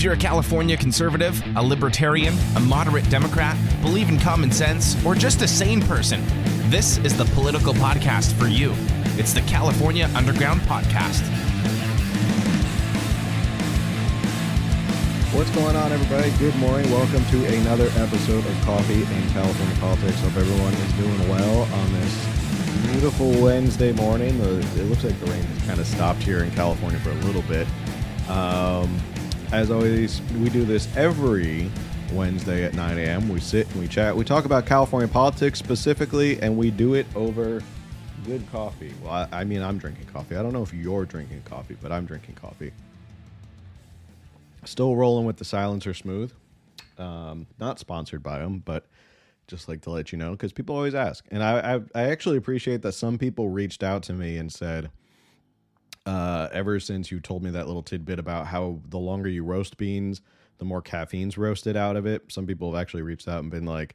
If you're a California conservative, a libertarian, a moderate Democrat, believe in common sense, or just a sane person, this is the political podcast for you. It's the California Underground Podcast. What's going on, everybody? Good morning. Welcome to another episode of Coffee and California Politics. Hope everyone is doing well on this beautiful Wednesday morning. It looks like the rain has kind of stopped here in California for a little bit. Um, as always, we do this every Wednesday at 9 a.m. We sit and we chat. We talk about California politics specifically, and we do it over good coffee. Well, I, I mean, I'm drinking coffee. I don't know if you're drinking coffee, but I'm drinking coffee. Still rolling with the Silencer Smooth. Um, not sponsored by them, but just like to let you know because people always ask, and I, I, I actually appreciate that some people reached out to me and said, uh, ever since you told me that little tidbit about how the longer you roast beans, the more caffeine's roasted out of it. Some people have actually reached out and been like,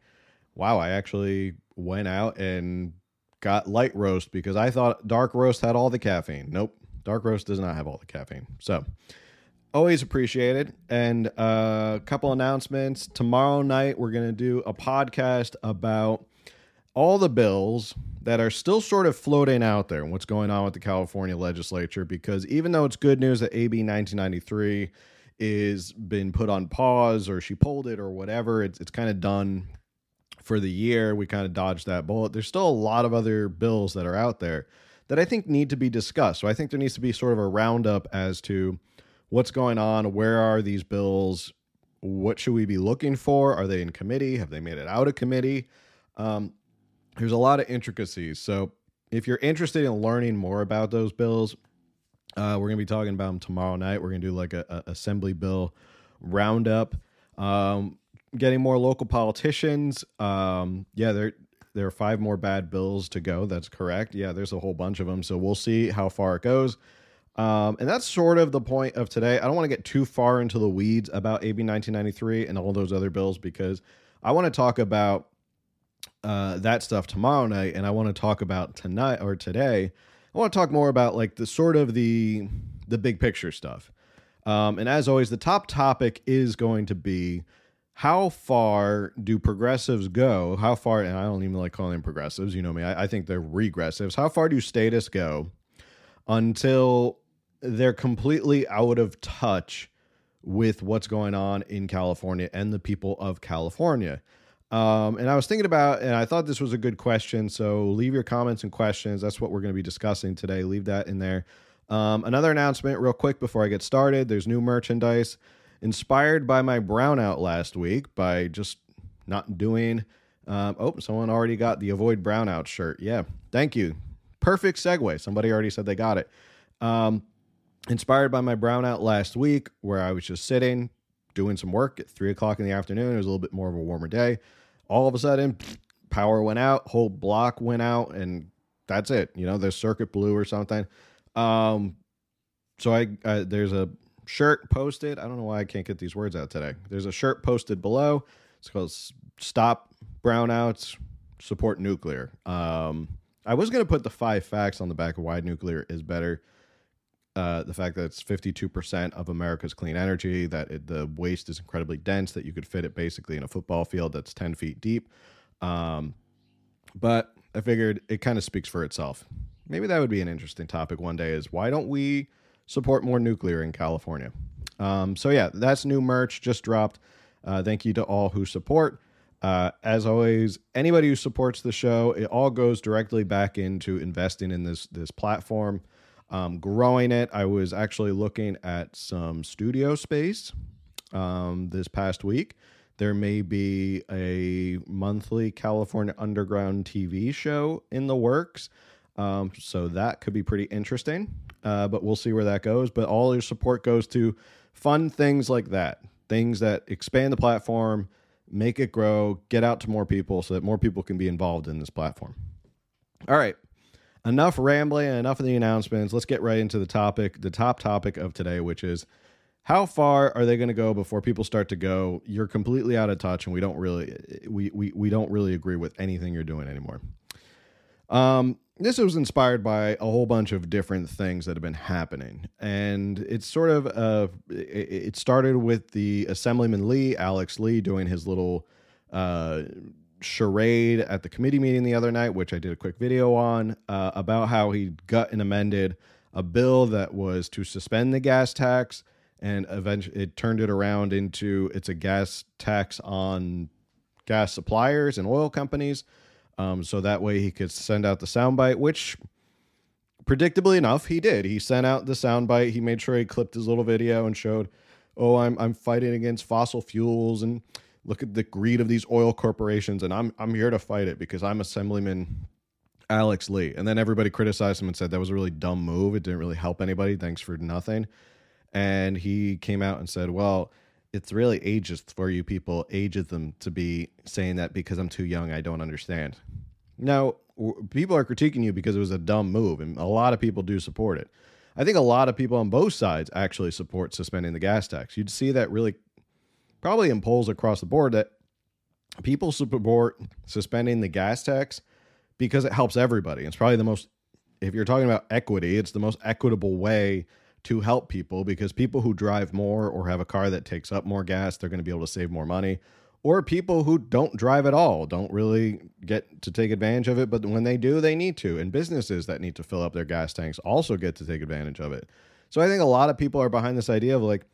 "Wow, I actually went out and got light roast because I thought dark roast had all the caffeine. Nope, dark roast does not have all the caffeine." So always appreciated. And a uh, couple announcements. Tomorrow night, we're going to do a podcast about all the bills that are still sort of floating out there and what's going on with the California legislature. Because even though it's good news that AB 1993 is been put on pause or she pulled it or whatever, it's, it's kind of done for the year. We kind of dodged that bullet. There's still a lot of other bills that are out there that I think need to be discussed. So I think there needs to be sort of a roundup as to what's going on? Where are these bills? What should we be looking for? Are they in committee? Have they made it out of committee? Um, there's a lot of intricacies. So if you're interested in learning more about those bills, uh, we're going to be talking about them tomorrow night. We're going to do like a, a, assembly bill roundup. Um, getting more local politicians. Um, yeah, there there are five more bad bills to go. That's correct. Yeah, there's a whole bunch of them. So we'll see how far it goes. Um, and that's sort of the point of today. I don't want to get too far into the weeds about AB 1993 and all those other bills because I want to talk about uh, that stuff tomorrow night, and I want to talk about tonight or today. I want to talk more about like the sort of the the big picture stuff. Um, and as always, the top topic is going to be how far do progressives go? How far, and I don't even like calling them progressives. You know me. I, I think they're regressives. How far do statists go until they're completely out of touch with what's going on in California and the people of California. Um, and I was thinking about, and I thought this was a good question. So leave your comments and questions. That's what we're going to be discussing today. Leave that in there. Um, another announcement, real quick, before I get started. There's new merchandise inspired by my brownout last week by just not doing. Um, oh, someone already got the avoid brownout shirt. Yeah, thank you. Perfect segue. Somebody already said they got it. Um, inspired by my brownout last week, where I was just sitting doing some work at three o'clock in the afternoon. It was a little bit more of a warmer day. All of a sudden, power went out, whole block went out, and that's it. You know, the circuit blew or something. Um, so I, I there's a shirt posted. I don't know why I can't get these words out today. There's a shirt posted below. It's called "Stop Brownouts, Support Nuclear." Um, I was gonna put the five facts on the back of why nuclear is better uh, the fact that it's 52% of America's clean energy, that it, the waste is incredibly dense, that you could fit it basically in a football field that's 10 feet deep. Um, but I figured it kind of speaks for itself. Maybe that would be an interesting topic one day is why don't we support more nuclear in California? Um, so, yeah, that's new merch just dropped. Uh, thank you to all who support. Uh, as always, anybody who supports the show, it all goes directly back into investing in this this platform um, growing it. I was actually looking at some studio space um, this past week. There may be a monthly California Underground TV show in the works. Um, so that could be pretty interesting, uh, but we'll see where that goes. But all your support goes to fun things like that, things that expand the platform, make it grow, get out to more people so that more people can be involved in this platform. All right enough rambling and enough of the announcements. Let's get right into the topic, the top topic of today, which is how far are they going to go before people start to go? You're completely out of touch and we don't really we we, we don't really agree with anything you're doing anymore. Um this was inspired by a whole bunch of different things that have been happening, and it's sort of uh, it, started with the Assemblyman Lee, Alex Lee, doing his little uh, charade at the committee meeting the other night, which I did a quick video on uh, about how he got and amended a bill that was to suspend the gas tax, and eventually it turned it around into it's a gas tax on gas suppliers and oil companies. Um, so that way he could send out the soundbite, which predictably enough, he did. He sent out the soundbite. He made sure he clipped his little video and showed, "Oh, I'm I'm fighting against fossil fuels and look at the greed of these oil corporations, and I'm I'm here to fight it because I'm Assemblyman Alex Lee." And then everybody criticized him and said that was a really dumb move. It didn't really help anybody. Thanks for nothing. And he came out and said, "Well." It's really ageist for you people, ageism to be saying that because I'm too young, I don't understand. Now, people are critiquing you because it was a dumb move, and a lot of people do support it. I think a lot of people on both sides actually support suspending the gas tax. You'd see that really probably in polls across the board that people support suspending the gas tax because it helps everybody. It's probably the most, if you're talking about equity, it's the most equitable way to help people because people who drive more or have a car that takes up more gas, they're going to be able to save more money. Or people who don't drive at all don't really get to take advantage of it, but when they do, they need to. And businesses that need to fill up their gas tanks also get to take advantage of it. So I think a lot of people are behind this idea of like,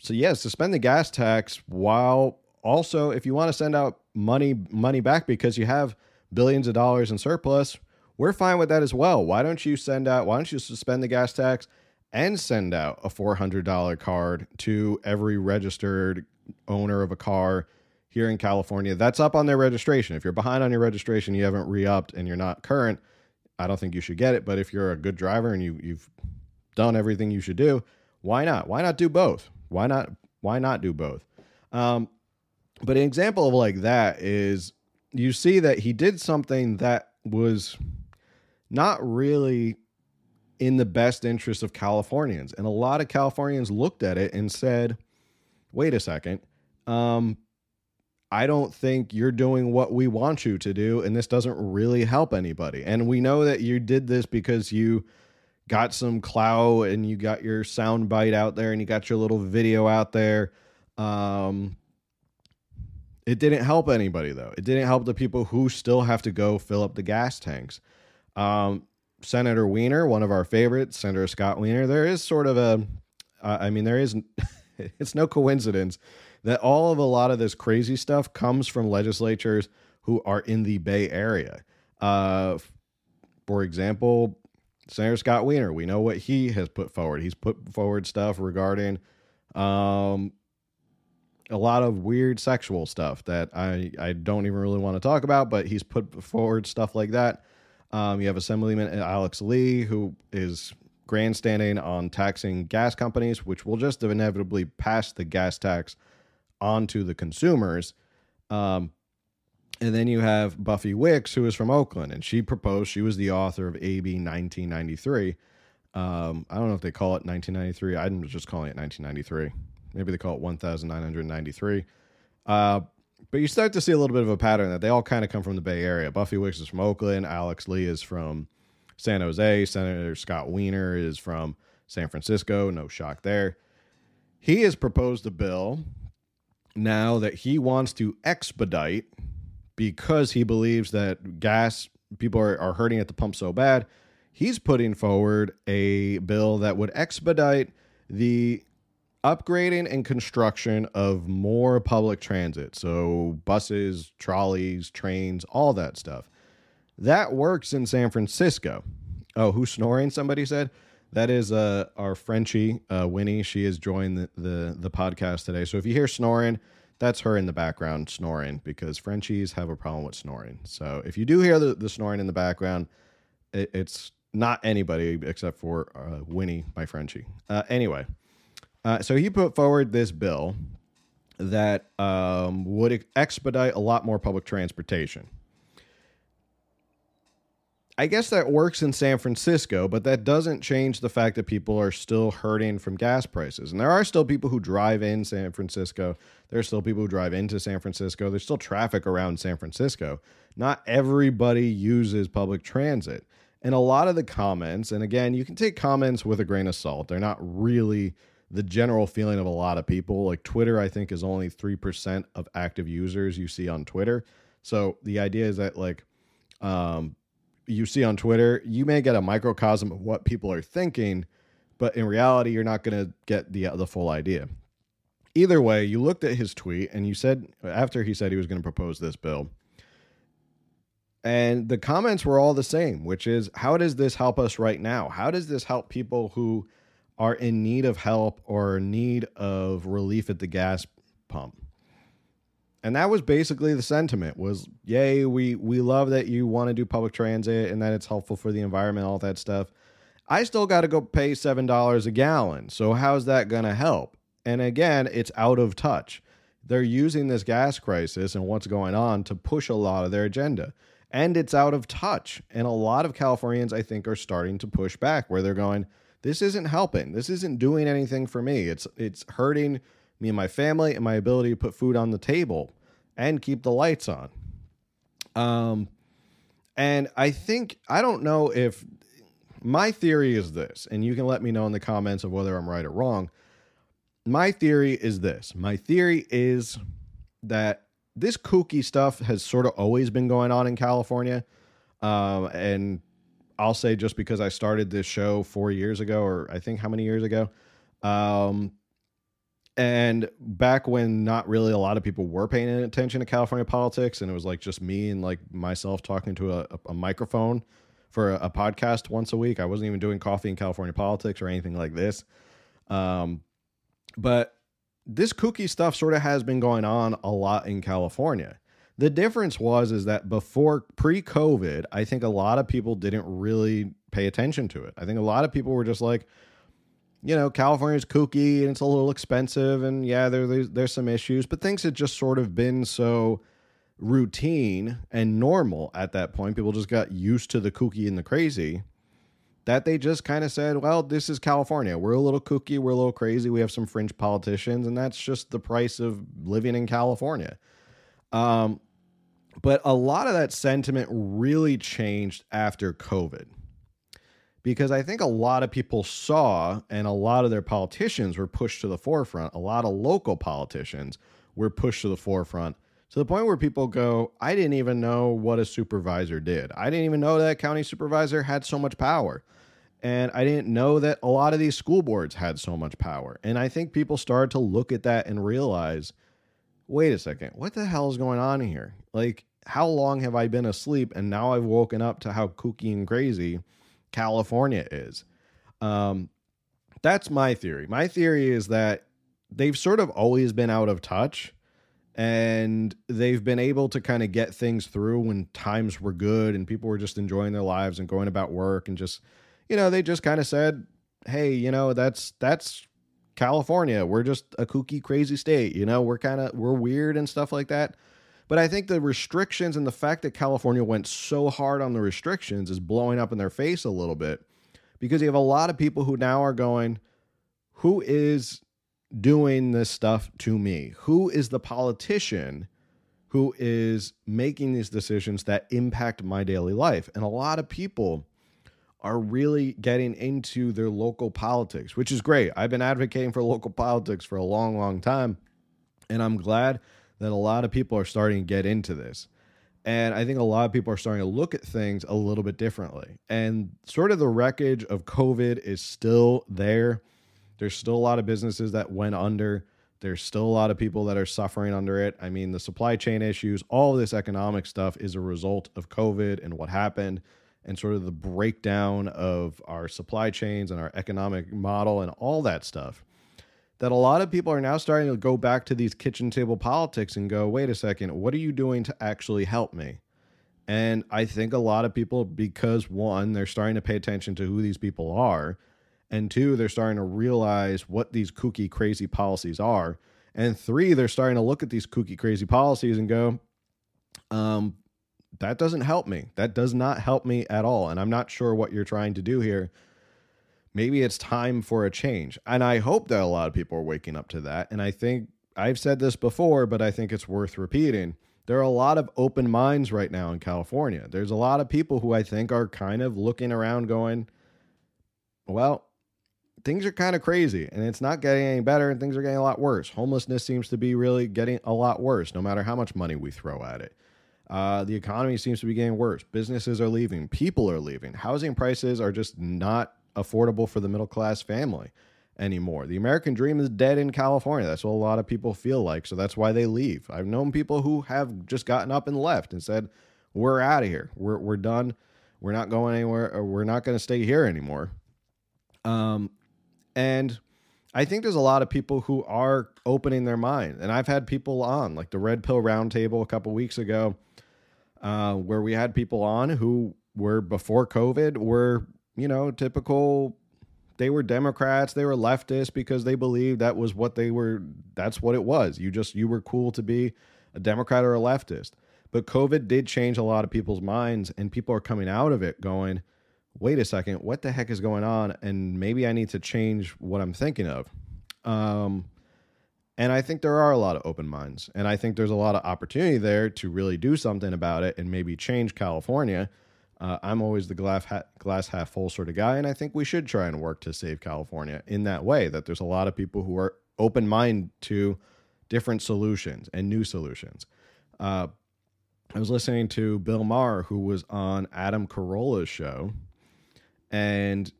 so yeah, suspend the gas tax while also if you want to send out money money back because you have billions of dollars in surplus, we're fine with that as well. Why don't you send out why don't you suspend the gas tax and send out a $400 card to every registered owner of a car here in California. That's up on their registration. If you're behind on your registration, you haven't re-upped and you're not current, I don't think you should get it, but if you're a good driver and you you've done everything you should do, why not? Why not do both? Why not why not do both? Um, but an example of like that is you see that he did something that was not really in the best interest of Californians. And a lot of Californians looked at it and said, wait a second, um, I don't think you're doing what we want you to do, and this doesn't really help anybody. And we know that you did this because you got some clout and you got your sound bite out there and you got your little video out there. Um, it didn't help anybody though. It didn't help the people who still have to go fill up the gas tanks. Um, Senator Wiener, one of our favorites, Senator Scott Wiener. there is sort of a, uh, I mean, there is, it's no coincidence that all of a lot of this crazy stuff comes from legislatures who are in the Bay Area. Uh, for example, Senator Scott Wiener, we know what he has put forward. He's put forward stuff regarding um, a lot of weird sexual stuff that I, I don't even really want to talk about, but he's put forward stuff like that. Um, you have Assemblyman Alex Lee, who is grandstanding on taxing gas companies, which will just inevitably pass the gas tax onto the consumers. Um, and then you have Buffy Wicks, who is from Oakland, and she proposed, she was the author of AB 1993. Um, I don't know if they call it 1993. I'm just calling it 1993. Maybe they call it 1993. Uh, but you start to see a little bit of a pattern that they all kind of come from the Bay Area. Buffy Wicks is from Oakland. Alex Lee is from San Jose. Senator Scott Wiener is from San Francisco. No shock there. He has proposed a bill now that he wants to expedite because he believes that gas people are, are hurting at the pump so bad. He's putting forward a bill that would expedite the upgrading and construction of more public transit. So, buses, trolleys, trains, all that stuff. That works in San Francisco. Oh, who's snoring? Somebody said. That is uh, our Frenchie, uh, Winnie. She has joined the, the, the podcast today. So if you hear snoring, that's her in the background snoring because Frenchies have a problem with snoring. So if you do hear the, the snoring in the background, it, it's not anybody except for uh, Winnie, my Frenchie. Uh, anyway, uh, so he put forward this bill that um, would expedite a lot more public transportation. I guess that works in San Francisco, but that doesn't change the fact that people are still hurting from gas prices. And there are still people who drive in San Francisco. There are still people who drive into San Francisco. There's still traffic around San Francisco. Not everybody uses public transit. And a lot of the comments, and again, you can take comments with a grain of salt. They're not really the general feeling of a lot of people. Like Twitter, I think, is only 3% of active users you see on Twitter. So the idea is that, like, um, you see on Twitter, you may get a microcosm of what people are thinking, but in reality, you're not going to get the the full idea. Either way, you looked at his tweet and you said after he said he was going to propose this bill, and the comments were all the same, which is how does this help us right now? How does this help people who are in need of help or need of relief at the gas pump? And that was basically the sentiment was yay we we love that you want to do public transit and that it's helpful for the environment all that stuff. I still got to go pay seven dollars a gallon so how's that to help? And again it's out of touch. They're using this gas crisis and what's going on to push a lot of their agenda. And it's out of touch. And a lot of californians i think are starting to push back where they're going this isn't helping. This isn't doing anything for me. It's it's hurting me and my family and my ability to put food on the table and keep the lights on. Um, and I think, I don't know if my theory is this, and you can let me know in the comments of whether I'm right or wrong. My theory is this my theory is that this kooky stuff has sort of always been going on in California. Um, and I'll say just because I started this show four years ago, or I think how many years ago, um, and back when not really a lot of people were paying attention to California politics, and it was like just me and like myself talking to a, a microphone for a, a, podcast once a week. I wasn't even doing coffee in California politics or anything like this. Um, but this kooky stuff sort of has been going on a lot in California. The difference was is that before pre-COVID, I think a lot of people didn't really pay attention to it. I think a lot of people were just like, you know, California's kooky and it's a little expensive, and yeah, there, there's there's some issues, but things had just sort of been so routine and normal at that point. People just got used to the kooky and the crazy that they just kind of said, well, this is California. We're a little kooky, we're a little crazy, we have some fringe politicians, and that's just the price of living in California. Um, but a lot of that sentiment really changed after COVID because I think a lot of people saw and a lot of their politicians were pushed to the forefront. A lot of local politicians were pushed to the forefront to the point where people go, I didn't even know what a supervisor did. I didn't even know that county supervisor had so much power. And I didn't know that a lot of these school boards had so much power. And I think people started to look at that and realize wait a second, what the hell is going on here? Like, how long have I been asleep? And now I've woken up to how kooky and crazy California is. Um, that's my theory. My theory is that they've sort of always been out of touch and they've been able to kind of get things through when times were good and people were just enjoying their lives and going about work and just you know they just kind of said hey you know that's that's california we're just a kooky crazy state you know we're kind of we're weird and stuff like that but I think the restrictions and the fact that California went so hard on the restrictions is blowing up in their face a little bit because you have a lot of people who now are going, who is doing this stuff to me? Who is the politician who is making these decisions that impact my daily life? And a lot of people are really getting into their local politics, which is great. I've been advocating for local politics for a long, long time. And I'm glad that a lot of people are starting to get into this. And I think a lot of people are starting to look at things a little bit differently. And sort of the wreckage of COVID is still there. There's still a lot of businesses that went under. There's still a lot of people that are suffering under it. I mean, the supply chain issues, all this economic stuff is a result of COVID and what happened and sort of the breakdown of our supply chains and our economic model and all that stuff that a lot of people are now starting to go back to these kitchen table politics and go, wait a second, what are you doing to actually help me? And I think a lot of people, because one, they're starting to pay attention to who these people are, and two, they're starting to realize what these kooky, crazy policies are, and three, they're starting to look at these kooky, crazy policies and go, um, that doesn't help me. That does not help me at all. And I'm not sure what you're trying to do here maybe it's time for a change. And I hope that a lot of people are waking up to that. And I think I've said this before, but I think it's worth repeating. there are a lot of open minds right now in California. There's a lot of people who I think are kind of looking around going, well, things are kind of crazy and it's not getting any better and things are getting a lot worse. Homelessness seems to be really getting a lot worse no matter how much money we throw at it. Uh, the economy seems to be getting worse. Businesses are leaving. People are leaving. Housing prices are just not affordable for the middle class family anymore. The American dream is dead in California. That's what a lot of people feel like. So that's why they leave. I've known people who have just gotten up and left and said, We're out of here. We're, we're done. We're not going anywhere. we're not going to stay here anymore. Um, and I think there's a lot of people who are opening their mind. And I've had people on, like the Red Pill Roundtable a couple weeks ago, uh, where we had people on who were before COVID were, you know, typical they were Democrats, they were leftists because they believed that was what they were that's what it was. You just you were cool to be a Democrat or a leftist. But COVID did change a lot of people's minds and people are coming out of it going, "Wait a second, what the heck is going on and maybe I need to change what I'm thinking of." Um and I think there are a lot of open minds and I think there's a lot of opportunity there to really do something about it and maybe change California uh, I'm always the glass half, glass half full sort of guy, and I think we should try and work to save California in that way. That there's a lot of people who are open minded to different solutions and new solutions. Uh, I was listening to Bill Maher, who was on Adam Carolla's show, and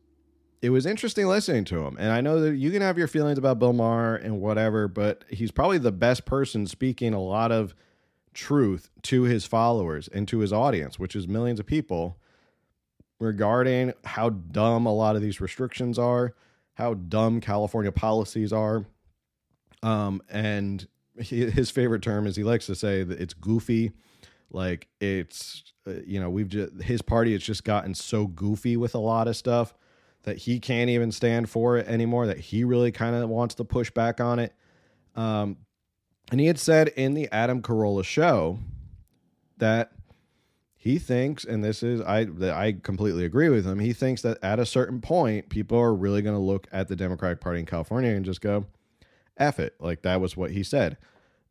it was interesting listening to him. And I know that you can have your feelings about Bill Maher and whatever, but he's probably the best person speaking a lot of truth to his followers and to his audience, which is millions of people, regarding how dumb a lot of these restrictions are, how dumb California policies are. Um, and he, his favorite term is he likes to say that it's goofy. Like it's, uh, you know, we've just, his party has just gotten so goofy with a lot of stuff that he can't even stand for it anymore, that he really kind of wants to push back on it. Um, and he had said in the Adam Carolla show that he thinks, and this is I I completely agree with him. He thinks that at a certain point, people are really going to look at the Democratic Party in California and just go, "F it." Like that was what he said.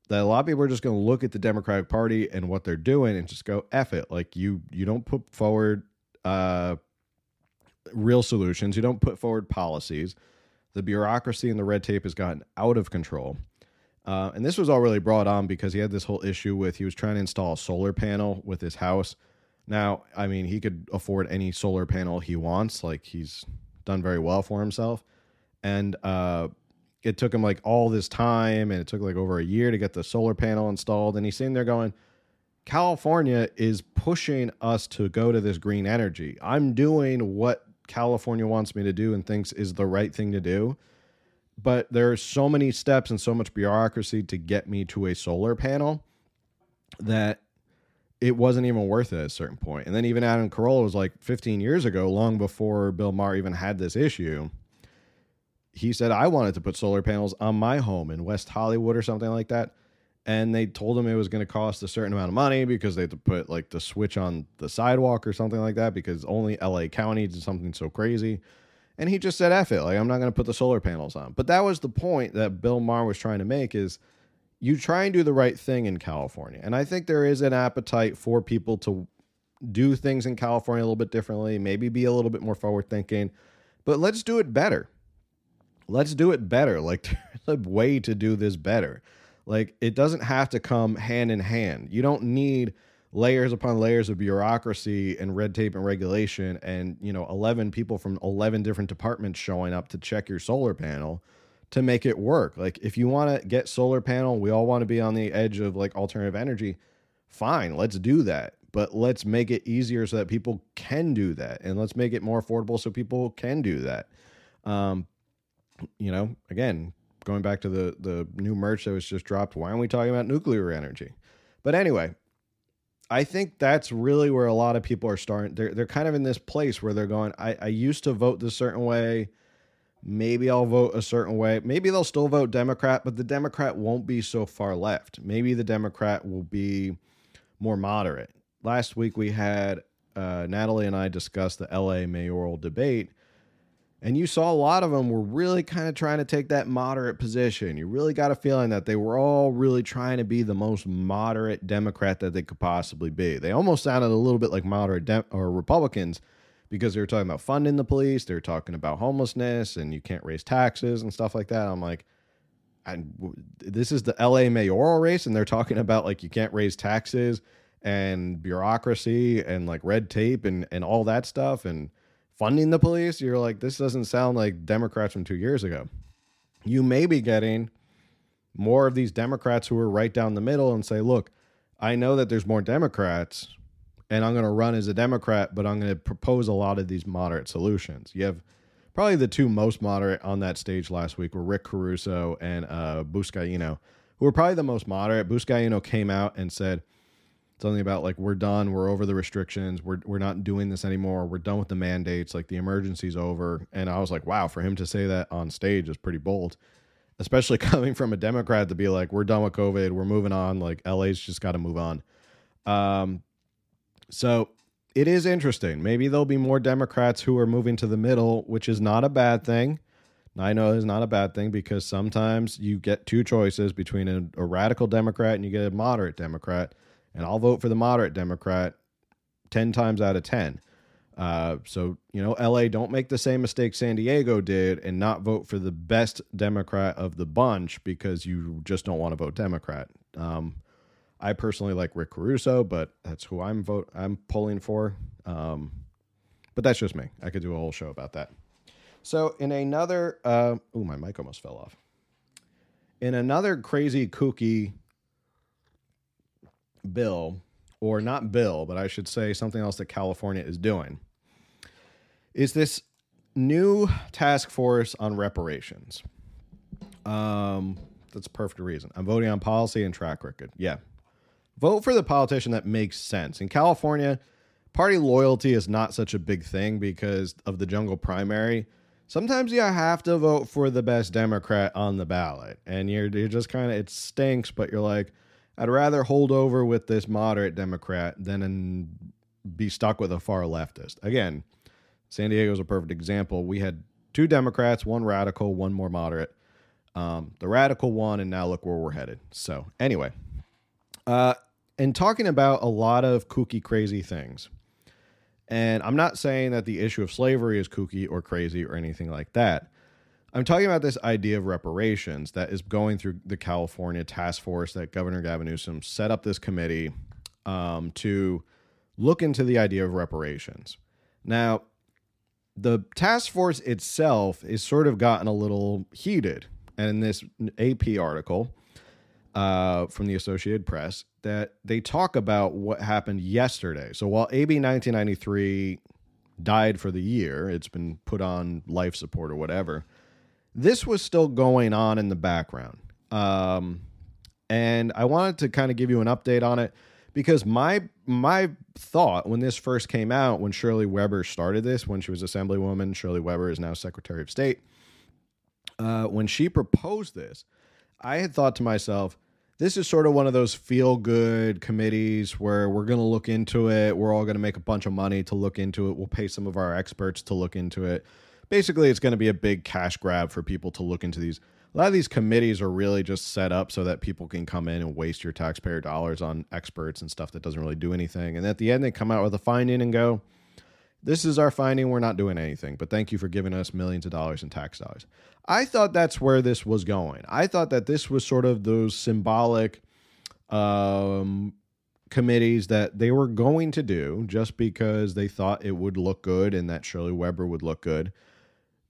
That a lot of people are just going to look at the Democratic Party and what they're doing and just go, "F it." Like you you don't put forward uh, real solutions. You don't put forward policies. The bureaucracy and the red tape has gotten out of control. Uh, and this was all really brought on because he had this whole issue with he was trying to install a solar panel with his house. Now, I mean, he could afford any solar panel he wants. Like he's done very well for himself. And uh, it took him like all this time and it took like over a year to get the solar panel installed. And he's sitting there going, California is pushing us to go to this green energy. I'm doing what California wants me to do and thinks is the right thing to do but there are so many steps and so much bureaucracy to get me to a solar panel that it wasn't even worth it at a certain point. And then even Adam Carolla was like 15 years ago, long before Bill Maher even had this issue. He said, I wanted to put solar panels on my home in West Hollywood or something like that. And they told him it was going to cost a certain amount of money because they had to put like the switch on the sidewalk or something like that because only LA County did something so crazy. And he just said, F it. Like, I'm not going to put the solar panels on. But that was the point that Bill Maher was trying to make is you try and do the right thing in California. And I think there is an appetite for people to do things in California a little bit differently, maybe be a little bit more forward thinking. But let's do it better. Let's do it better. Like, there's a way to do this better. Like, it doesn't have to come hand in hand. You don't need layers upon layers of bureaucracy and red tape and regulation and you know 11 people from 11 different departments showing up to check your solar panel to make it work. Like if you want to get solar panel we all want to be on the edge of like alternative energy fine let's do that. But let's make it easier so that people can do that and let's make it more affordable so people can do that. Um you know again going back to the the new merch that was just dropped why aren't we talking about nuclear energy? But anyway I think that's really where a lot of people are starting. They're they're kind of in this place where they're going. I, I used to vote this certain way. Maybe I'll vote a certain way. Maybe they'll still vote Democrat, but the Democrat won't be so far left. Maybe the Democrat will be more moderate. Last week we had uh, Natalie and I discussed the LA mayoral debate, And you saw a lot of them were really kind of trying to take that moderate position. You really got a feeling that they were all really trying to be the most moderate Democrat that they could possibly be. They almost sounded a little bit like moderate Dem- or Republicans because they were talking about funding the police, they were talking about homelessness, and you can't raise taxes and stuff like that. I'm like, and this is the LA mayoral race, and they're talking about like you can't raise taxes and bureaucracy and like red tape and and all that stuff and funding the police, you're like, this doesn't sound like Democrats from two years ago. You may be getting more of these Democrats who are right down the middle and say, look, I know that there's more Democrats and I'm going to run as a Democrat, but I'm going to propose a lot of these moderate solutions. You have probably the two most moderate on that stage last week were Rick Caruso and uh, Buscaino, who were probably the most moderate. Buscaino came out and said, something about like we're done, we're over the restrictions, we're we're not doing this anymore, we're done with the mandates, like the emergency's over. And I was like, wow, for him to say that on stage is pretty bold, especially coming from a Democrat to be like, we're done with COVID, we're moving on, like LA's just got to move on. Um, so it is interesting. Maybe there'll be more Democrats who are moving to the middle, which is not a bad thing. I know is not a bad thing because sometimes you get two choices between a, a radical Democrat and you get a moderate Democrat and I'll vote for the moderate Democrat 10 times out of 10. Uh, so, you know, LA, don't make the same mistake San Diego did and not vote for the best Democrat of the bunch because you just don't want to vote Democrat. Um, I personally like Rick Caruso, but that's who I'm vote I'm polling for. Um, but that's just me. I could do a whole show about that. So, in another, uh, oh, my mic almost fell off. In another crazy, kooky bill, or not bill, but I should say something else that California is doing, is this new task force on reparations. Um, that's perfect reason. I'm voting on policy and track record. Yeah. Vote for the politician that makes sense. In California, party loyalty is not such a big thing because of the jungle primary. Sometimes you have to vote for the best Democrat on the ballot. And you're, you're just kind of, it stinks, but you're like, I'd rather hold over with this moderate Democrat than be stuck with a far leftist. Again, San Diego is a perfect example. We had two Democrats, one radical, one more moderate. Um, the radical one, and now look where we're headed. So, anyway, uh, and talking about a lot of kooky, crazy things. And I'm not saying that the issue of slavery is kooky or crazy or anything like that. I'm talking about this idea of reparations that is going through the California task force that Governor Gavin Newsom set up this committee um, to look into the idea of reparations. Now, the task force itself is sort of gotten a little heated. And in this AP article uh, from the Associated Press, that they talk about what happened yesterday. So while AB 1993 died for the year, it's been put on life support or whatever this was still going on in the background. Um, and I wanted to kind of give you an update on it because my my thought when this first came out, when Shirley Weber started this, when she was Assemblywoman, Shirley Weber is now Secretary of State. Uh, when she proposed this, I had thought to myself, this is sort of one of those feel good committees where we're going to look into it. We're all going to make a bunch of money to look into it. We'll pay some of our experts to look into it basically it's going to be a big cash grab for people to look into these. A lot of these committees are really just set up so that people can come in and waste your taxpayer dollars on experts and stuff that doesn't really do anything. And at the end, they come out with a finding and go, This is our finding. We're not doing anything, but thank you for giving us millions of dollars in tax dollars. I thought that's where this was going. I thought that this was sort of those symbolic um, committees that they were going to do just because they thought it would look good and that Shirley Weber would look good.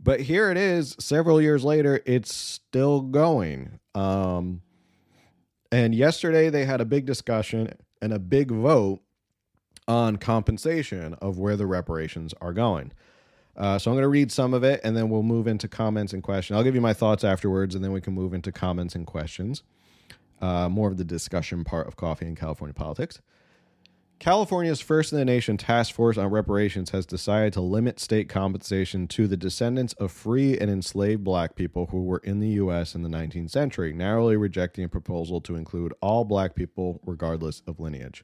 But here it is, several years later, it's still going. Um, and yesterday they had a big discussion and a big vote on compensation of where the reparations are going. Uh, so I'm going to read some of it and then we'll move into comments and questions. I'll give you my thoughts afterwards and then we can move into comments and questions. Uh, more of the discussion part of coffee and California politics. California's first in the nation task force on reparations has decided to limit state compensation to the descendants of free and enslaved black people who were in the U.S. in the 19th century, narrowly rejecting a proposal to include all black people regardless of lineage.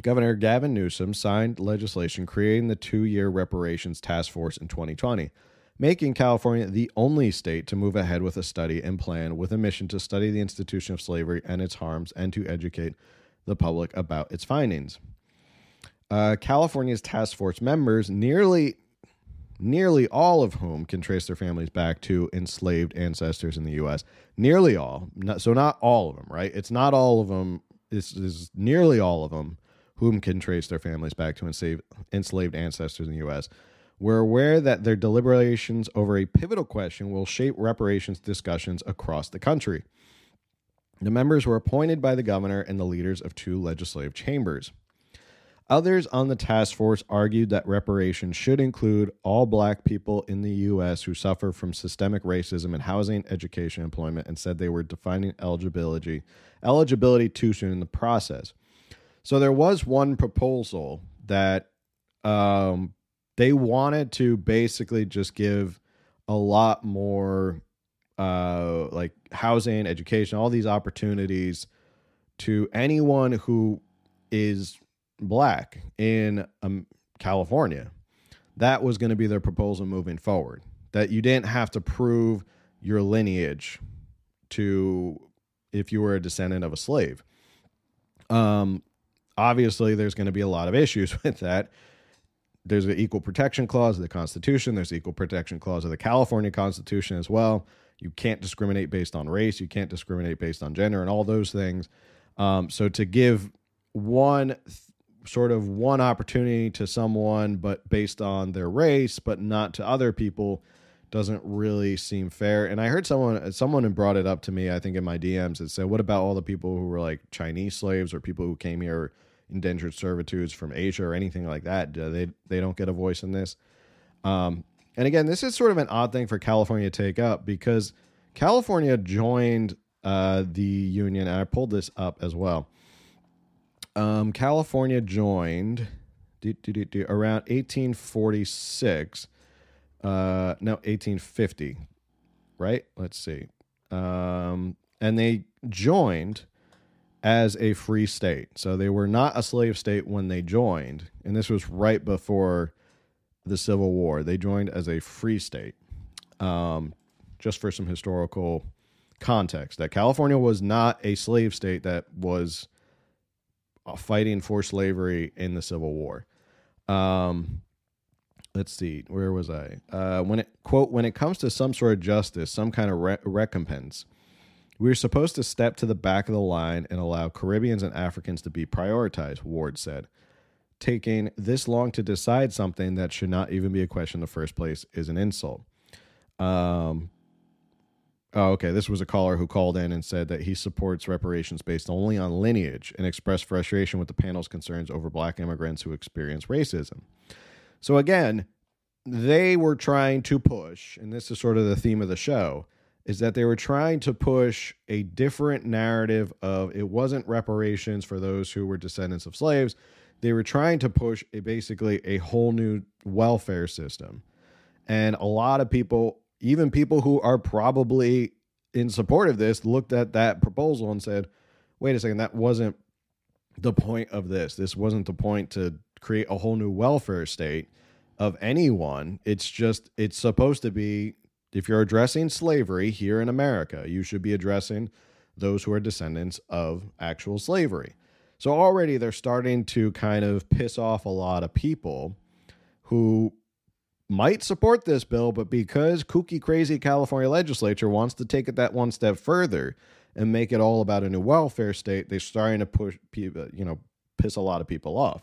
Governor Gavin Newsom signed legislation creating the two year reparations task force in 2020, making California the only state to move ahead with a study and plan with a mission to study the institution of slavery and its harms and to educate the public about its findings. Uh, California's task force members, nearly nearly all of whom can trace their families back to enslaved ancestors in the U.S. Nearly all, not, so not all of them, right? It's not all of them. This is nearly all of them whom can trace their families back to enslaved, enslaved ancestors in the U.S. We're aware that their deliberations over a pivotal question will shape reparations discussions across the country. The members were appointed by the governor and the leaders of two legislative chambers. Others on the task force argued that reparations should include all black people in the U.S. who suffer from systemic racism in housing, education, employment, and said they were defining eligibility eligibility too soon in the process. So there was one proposal that um, they wanted to basically just give a lot more uh, like housing, education, all these opportunities to anyone who is black in um, California. That was going to be their proposal moving forward. That you didn't have to prove your lineage to if you were a descendant of a slave. Um, obviously, there's going to be a lot of issues with that. There's the equal protection clause of the Constitution. There's the equal protection clause of the California Constitution as well. You can't discriminate based on race. You can't discriminate based on gender and all those things. Um, so to give one sort of one opportunity to someone, but based on their race, but not to other people, doesn't really seem fair. And I heard someone someone brought it up to me, I think in my DMs, and said, "What about all the people who were like Chinese slaves or people who came here indentured servitudes from Asia or anything like that? They they don't get a voice in this." Um, and again, this is sort of an odd thing for California to take up because California joined uh, the union, and I pulled this up as well. Um, California joined do, do, do, around 1846. Uh, no, 1850, right? Let's see. Um, and they joined as a free state. So they were not a slave state when they joined. And this was right before the Civil War. They joined as a free state. Um, just for some historical context, that California was not a slave state that was uh, fighting for slavery in the Civil War. Um, let's see, where was I? Uh, when it quote when it comes to some sort of justice, some kind of re- recompense, we're supposed to step to the back of the line and allow Caribbeans and Africans to be prioritized. Ward said. Taking this long to decide something that should not even be a question in the first place is an insult. Um, Oh, okay. This was a caller who called in and said that he supports reparations based only on lineage and expressed frustration with the panel's concerns over black immigrants who experience racism. So, again, they were trying to push, and this is sort of the theme of the show, is that they were trying to push a different narrative of it wasn't reparations for those who were descendants of slaves. They were trying to push a basically a whole new welfare system. And a lot of people even people who are probably in support of this looked at that proposal and said, wait a second, that wasn't the point of this. This wasn't the point to create a whole new welfare state of anyone. It's just, it's supposed to be if you're addressing slavery here in America, you should be addressing those who are descendants of actual slavery. So already they're starting to kind of piss off a lot of people who might support this bill, but because kooky, crazy California legislature wants to take it that one step further and make it all about a new welfare state, they're starting to push, people, you know, piss a lot of people off.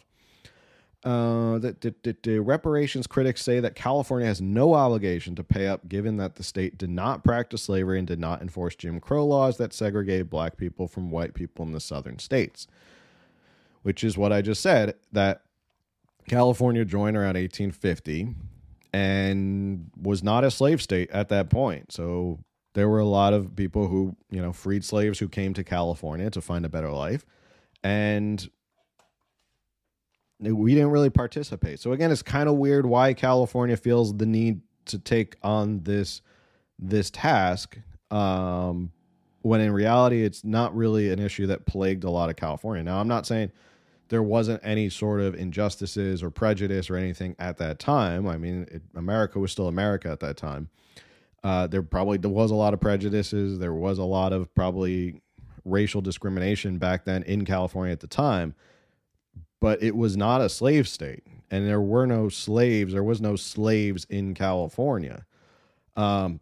Uh, the, the, the, reparations critics say that California has no obligation to pay up, given that the state did not practice slavery and did not enforce Jim Crow laws that segregated black people from white people in the southern states. Which is what I just said that California joined around 1850 and was not a slave state at that point. So there were a lot of people who, you know, freed slaves who came to California to find a better life. And we didn't really participate. So again, it's kind of weird why California feels the need to take on this this task um, when in reality it's not really an issue that plagued a lot of California. Now, I'm not saying there wasn't any sort of injustices or prejudice or anything at that time. I mean, it, America was still America at that time. Uh, there probably there was a lot of prejudices. There was a lot of probably racial discrimination back then in California at the time, but it was not a slave state, and there were no slaves. There was no slaves in California. Um,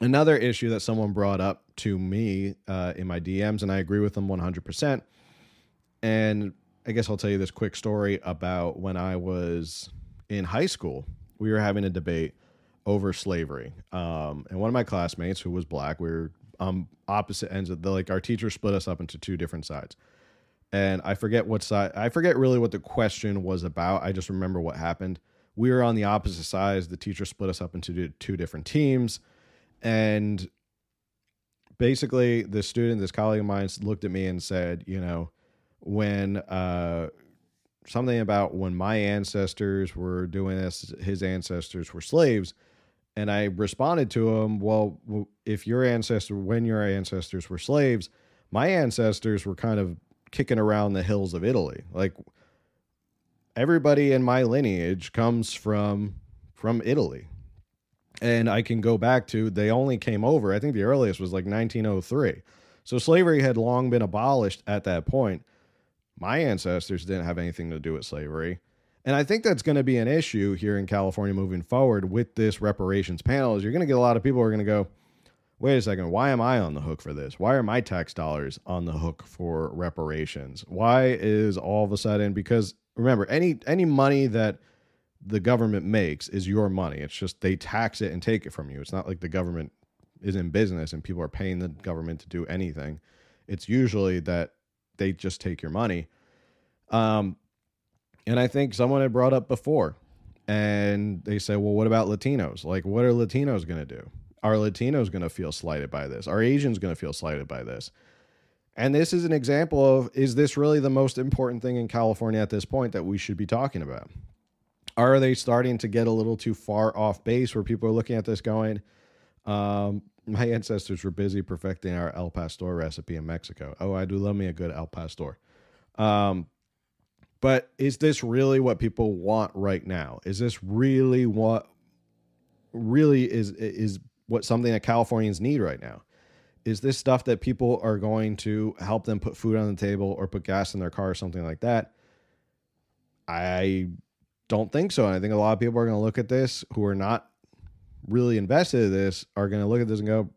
another issue that someone brought up to me uh, in my DMs, and I agree with them one hundred percent. And I guess I'll tell you this quick story about when I was in high school. We were having a debate over slavery, um, and one of my classmates who was black, we were um, opposite ends of the like our teacher split us up into two different sides and I forget what side. I forget really what the question was about. I just remember what happened. We were on the opposite sides. The teacher split us up into two different teams, and basically, the student, this colleague of mine, looked at me and said, "You know, when uh, something about when my ancestors were doing this, his ancestors were slaves." And I responded to him, "Well, if your ancestor, when your ancestors were slaves." my ancestors were kind of kicking around the hills of Italy. Like everybody in my lineage comes from from Italy. And I can go back to they only came over, I think the earliest was like 1903. So slavery had long been abolished at that point. My ancestors didn't have anything to do with slavery. And I think that's going to be an issue here in California moving forward with this reparations panel is you're going to get a lot of people who are going to go, wait a second, why am I on the hook for this? Why are my tax dollars on the hook for reparations? Why is all of a sudden because remember, any any money that the government makes is your money. It's just they tax it and take it from you. It's not like the government is in business and people are paying the government to do anything. It's usually that they just take your money. Um and I think someone had brought up before and they say, well, what about Latinos? Like, what are Latinos going to do? Are Latinos going to feel slighted by this? Are Asians going to feel slighted by this? And this is an example of is this really the most important thing in California at this point that we should be talking about? Are they starting to get a little too far off base where people are looking at this going, um, my ancestors were busy perfecting our El Pastor recipe in Mexico. Oh, I do love me a good El Pastor. Um, but is this really what people want right now? Is this really what really is is what something that Californians need right now. Is this stuff that people are going to help them put food on the table or put gas in their car or something like that? I don't think so. And I think a lot of people are going to look at this who are not really invested in this are going to look at this and go,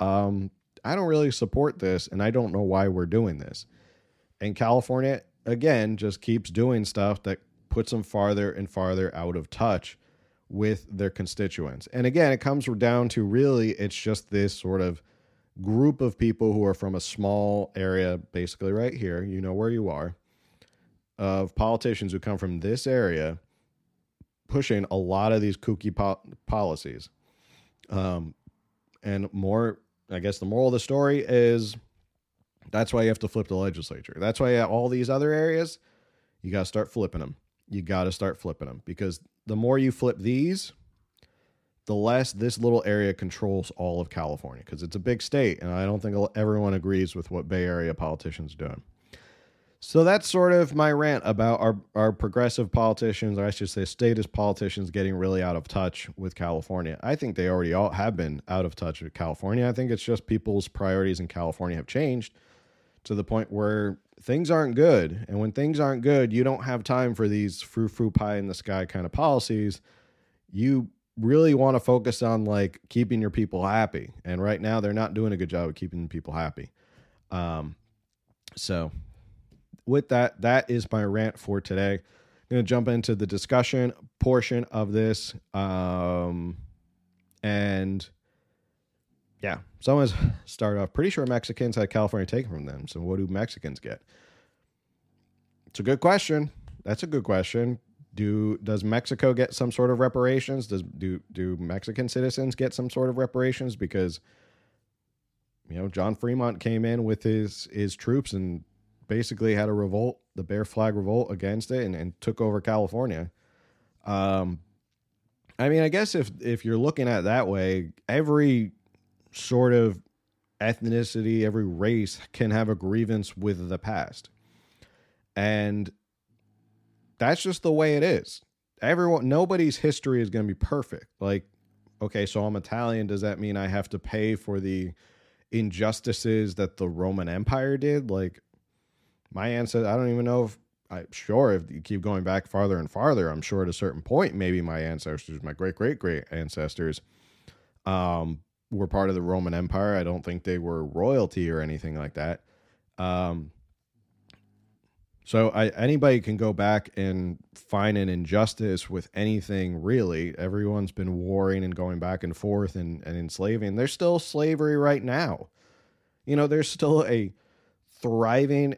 um, I don't really support this and I don't know why we're doing this. And California, again, just keeps doing stuff that puts them farther and farther out of touch with their constituents. And again, it comes down to really it's just this sort of group of people who are from a small area, basically right here, you know where you are, of politicians who come from this area pushing a lot of these kooky po- policies. Um, and more, I guess the moral of the story is that's why you have to flip the legislature. That's why all these other areas, you got to start flipping them. You got to start flipping them because the more you flip these, the less this little area controls all of California because it's a big state, and I don't think everyone agrees with what Bay Area politicians are doing. So that's sort of my rant about our, our progressive politicians, or I should say statist politicians, getting really out of touch with California. I think they already all have been out of touch with California. I think it's just people's priorities in California have changed to the point where things aren't good. And when things aren't good, you don't have time for these frou frou pie in the sky kind of policies. You really want to focus on like keeping your people happy. And right now, they're not doing a good job of keeping people happy. Um, so, with that, that is my rant for today. I'm going to jump into the discussion portion of this. Um, and yeah, someone's started off. Pretty sure Mexicans had California taken from them. So what do Mexicans get? It's a good question. That's a good question. Do does Mexico get some sort of reparations? Does do do Mexican citizens get some sort of reparations? Because you know John Fremont came in with his his troops and basically had a revolt, the Bear Flag Revolt against it, and, and took over California. Um, I mean, I guess if if you're looking at it that way, every sort of ethnicity, every race can have a grievance with the past. And that's just the way it is. Everyone, nobody's history is going to be perfect. Like, okay, so I'm Italian. Does that mean I have to pay for the injustices that the Roman Empire did? Like, my ancestors, I don't even know if I'm sure if you keep going back farther and farther, I'm sure at a certain point, maybe my ancestors, my great great great ancestors, um, were part of the Roman Empire. I don't think they were royalty or anything like that. Um, so I, anybody can go back and find an injustice with anything really. Everyone's been warring and going back and forth and, and enslaving. There's still slavery right now. You know, there's still a thriving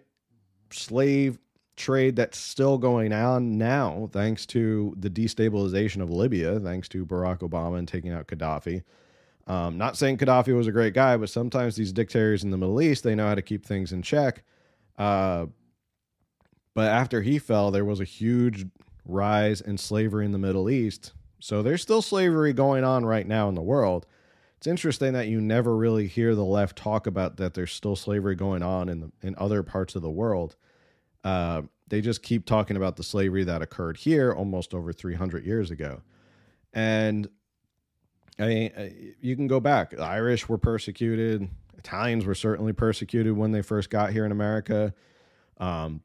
slave trade that's still going on now, thanks to the destabilization of Libya, thanks to Barack Obama and taking out Gaddafi. Um, not saying Gaddafi was a great guy, but sometimes these dictators in the Middle East they know how to keep things in check. Uh, but after he fell, there was a huge rise in slavery in the Middle East. So there's still slavery going on right now in the world. It's interesting that you never really hear the left talk about that there's still slavery going on in the, in other parts of the world. Uh, they just keep talking about the slavery that occurred here almost over 300 years ago. And I mean, you can go back. The Irish were persecuted. Italians were certainly persecuted when they first got here in America. Um,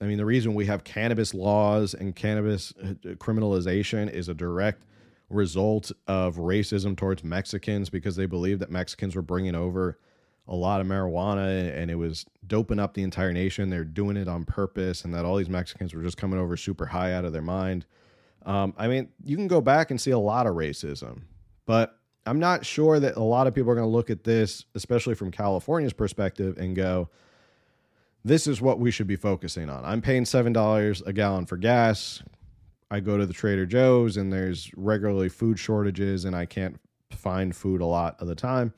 I mean, the reason we have cannabis laws and cannabis uh, criminalization is a direct result of racism towards Mexicans because they believed that Mexicans were bringing over a lot of marijuana and it was doping up the entire nation. They're doing it on purpose, and that all these Mexicans were just coming over super high out of their mind. Um, I mean, you can go back and see a lot of racism, but I'm not sure that a lot of people are going to look at this, especially from California's perspective, and go, this is what we should be focusing on. I'm paying $7 a gallon for gas. I go to the Trader Joe's and there's regularly food shortages and I can't find food a lot of the time.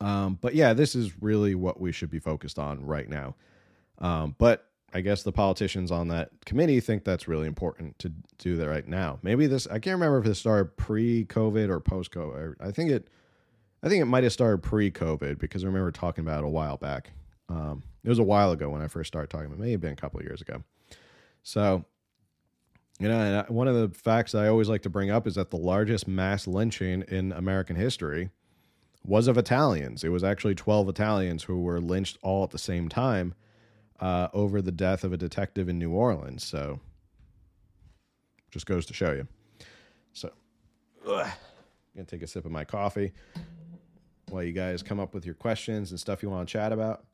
Um, but yeah, this is really what we should be focused on right now. Um, but I guess the politicians on that committee think that's really important to do that right now. Maybe this I can't remember if this started pre-COVID or post-COVID. I think it I think it might have started pre-COVID because I remember talking about it a while back. Um, it was a while ago when I first started talking. It may have been a couple of years ago. So, you know, and one of the facts I always like to bring up is that the largest mass lynching in American history was of Italians. It was actually 12 Italians who were lynched all at the same time uh, over the death of a detective in New Orleans. So, just goes to show you. So, ugh, I'm going to take a sip of my coffee while you guys come up with your questions and stuff you want to chat about.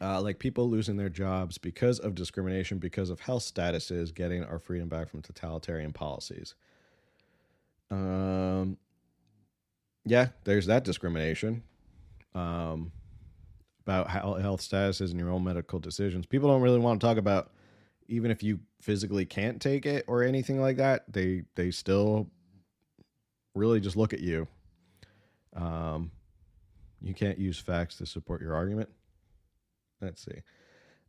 Uh, like people losing their jobs because of discrimination, because of health statuses, getting our freedom back from totalitarian policies. Um, yeah, there's that discrimination um, about health statuses and your own medical decisions. People don't really want to talk about even if you physically can't take it or anything like that. They they still really just look at you. Um, you can't use facts to support your argument. Let's see.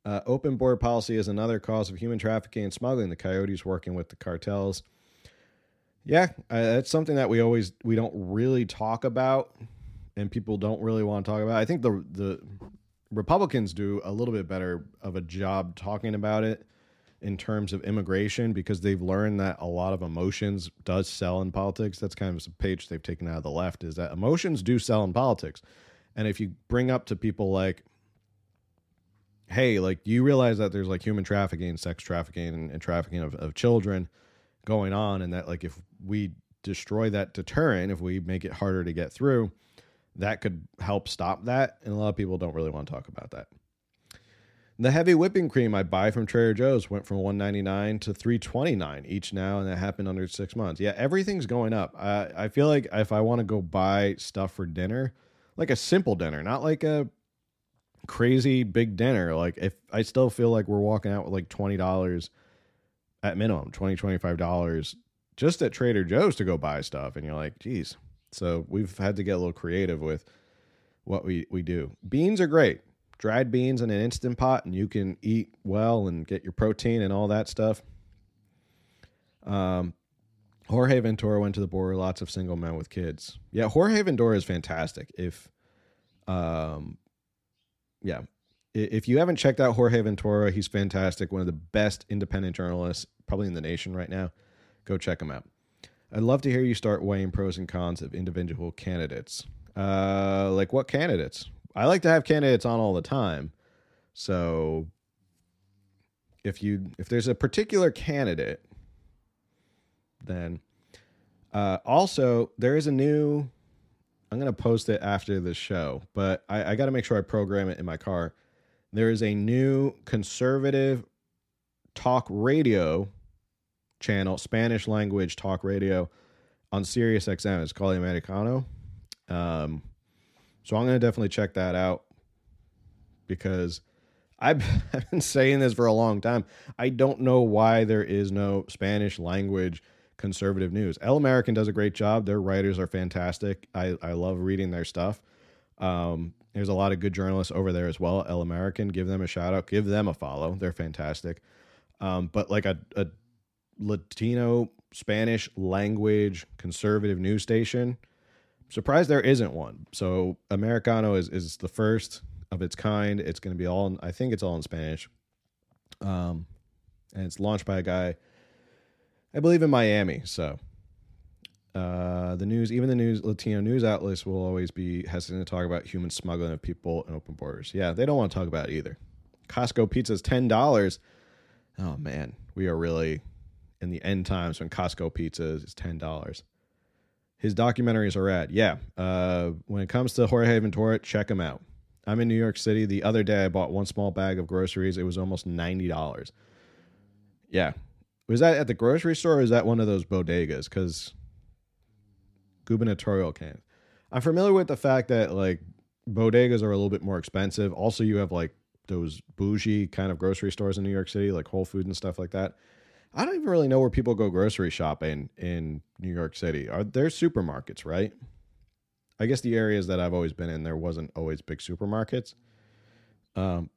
Uh, open border policy is another cause of human trafficking and smuggling. The coyotes working with the cartels. Yeah, uh, that's something that we always we don't really talk about, and people don't really want to talk about. I think the the Republicans do a little bit better of a job talking about it in terms of immigration because they've learned that a lot of emotions does sell in politics. That's kind of a page they've taken out of the left is that emotions do sell in politics. And if you bring up to people like hey, like, do you realize that there's like human trafficking, sex trafficking, and, and trafficking of, of children going on, and that like if we destroy that deterrent, if we make it harder to get through, that could help stop that. And a lot of people don't really want to talk about that. The heavy whipping cream I buy from Trader Joe's went from 199 to 329 each now, and that happened under six months. Yeah, everything's going up. I, I feel like if I want to go buy stuff for dinner, like a simple dinner, not like a crazy big dinner. Like if I still feel like we're walking out with like twenty dollars at minimum, 20 $25 just at Trader Joe's to go buy stuff. And you're like, geez. So we've had to get a little creative with what we, we do. Beans are great. Dried beans in an instant pot, and you can eat well and get your protein and all that stuff. Um, Jorge Ventura went to the border. Lots of single men with kids. Yeah, Jorge Ventura is fantastic. If um, yeah, if you haven't checked out Jorge Ventura, he's fantastic. One of the best independent journalists probably in the nation right now. Go check him out. I'd love to hear you start weighing pros and cons of individual candidates. Uh, like what candidates? I like to have candidates on all the time. So if you if there's a particular candidate, then uh, also there is a new. I'm gonna post it after the show, but I, I got to make sure I program it in my car. There is a new conservative talk radio channel, Spanish language talk radio on Sirius XM. It's called Americano. Um, so I'm to definitely check that out because I've, I've been saying this for a long time. I don't know why there is no Spanish language conservative news. El American does a great job. Their writers are fantastic. I, I love reading their stuff. Um, there's a lot of good journalists over there as well. El American, give them a shout out, give them a follow. They're fantastic. Um, but like a, a Latino Spanish language conservative news station, surprised there isn't one. So Americano is is the first of its kind. It's going to be all. In, I think it's all in Spanish. Um, and it's launched by a guy, I believe in Miami. So, uh, the news, even the news, Latino news outlets will always be hesitant to talk about human smuggling of people and open borders. Yeah, they don't want to talk about it either. Costco pizza is ten dollars. Oh man, we are really in the end times when Costco pizza is ten dollars his documentaries are at. Yeah. Uh, when it comes to Jorge Ventura, check him out. I'm in New York City. The other day, I bought one small bag of groceries. It was almost ninety dollars. Yeah, was that at the grocery store or is that one of those bodegas? Because gubernatorial cans. I'm familiar with the fact that like bodegas are a little bit more expensive. Also, you have like those bougie kind of grocery stores in New York City, like Whole Foods and stuff like that. I don't even really know where people go grocery shopping in New York City. Are there supermarkets, right? I guess the areas that I've always been in, there wasn't always big supermarkets. Um,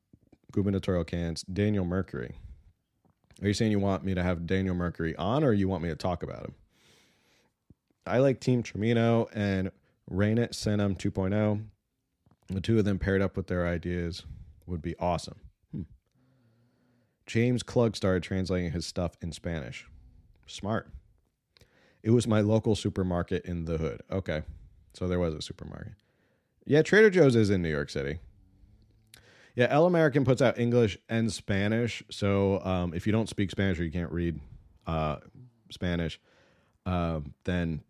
gubernatorial cans, Daniel Mercury. Are you saying you want me to have Daniel Mercury on, or you want me to talk about him? I like Team Trimino and Reinet Senem 2.0. The two of them paired up with their ideas would be awesome. Hmm. James Klug started translating his stuff in Spanish. Smart. It was my local supermarket in the hood. Okay. So there was a supermarket. Yeah, Trader Joe's is in New York City. Yeah, El American puts out English and Spanish. So um, if you don't speak Spanish or you can't read uh, Spanish, uh, then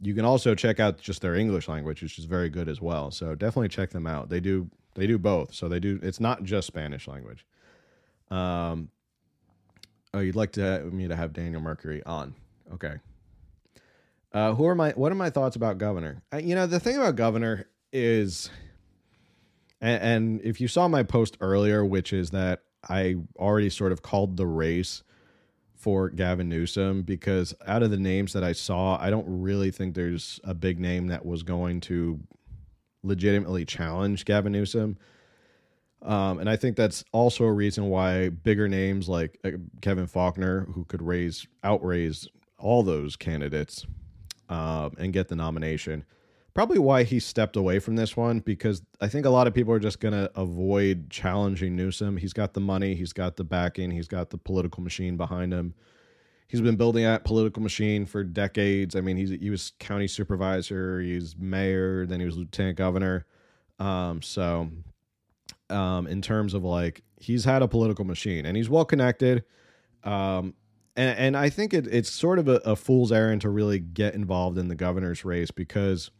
you can also check out just their English language, which is very good as well. So definitely check them out. They do they do both. So they do. It's not just Spanish language. Um, oh, you'd like to me to have Daniel Mercury on? Okay. Uh, who are my? What are my thoughts about Governor? Uh, you know, the thing about Governor is, and, and if you saw my post earlier, which is that I already sort of called the race for Gavin Newsom because out of the names that I saw, I don't really think there's a big name that was going to legitimately challenge Gavin Newsom. Um, and I think that's also a reason why bigger names like uh, Kevin Faulconer, who could raise outraise all those candidates um, and get the nomination, probably why he stepped away from this one because I think a lot of people are just going to avoid challenging Newsom. He's got the money, he's got the backing, he's got the political machine behind him. He's been building that political machine for decades. I mean, he's he was county supervisor, he's mayor, then he was lieutenant governor. Um, so um, in terms of like he's had a political machine and he's well connected. Um, and, and I think it, it's sort of a, a fool's errand to really get involved in the governor's race because,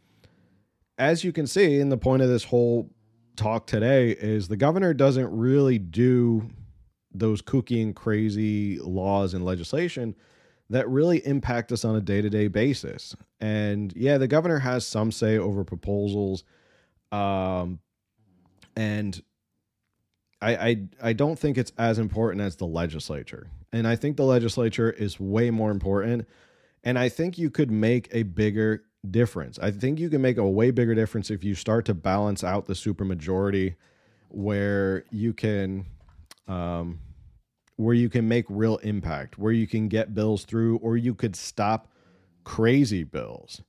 as you can see, in the point of this whole talk today is the governor doesn't really do those kooky and crazy laws and legislation that really impact us on a day-to-day basis. And yeah, the governor has some say over proposals um and I, I I don't think it's as important as the legislature. And I think the legislature is way more important. And I think you could make a bigger difference. I think you can make a way bigger difference if you start to balance out the supermajority where you can um where you can make real impact, where you can get bills through or you could stop crazy bills.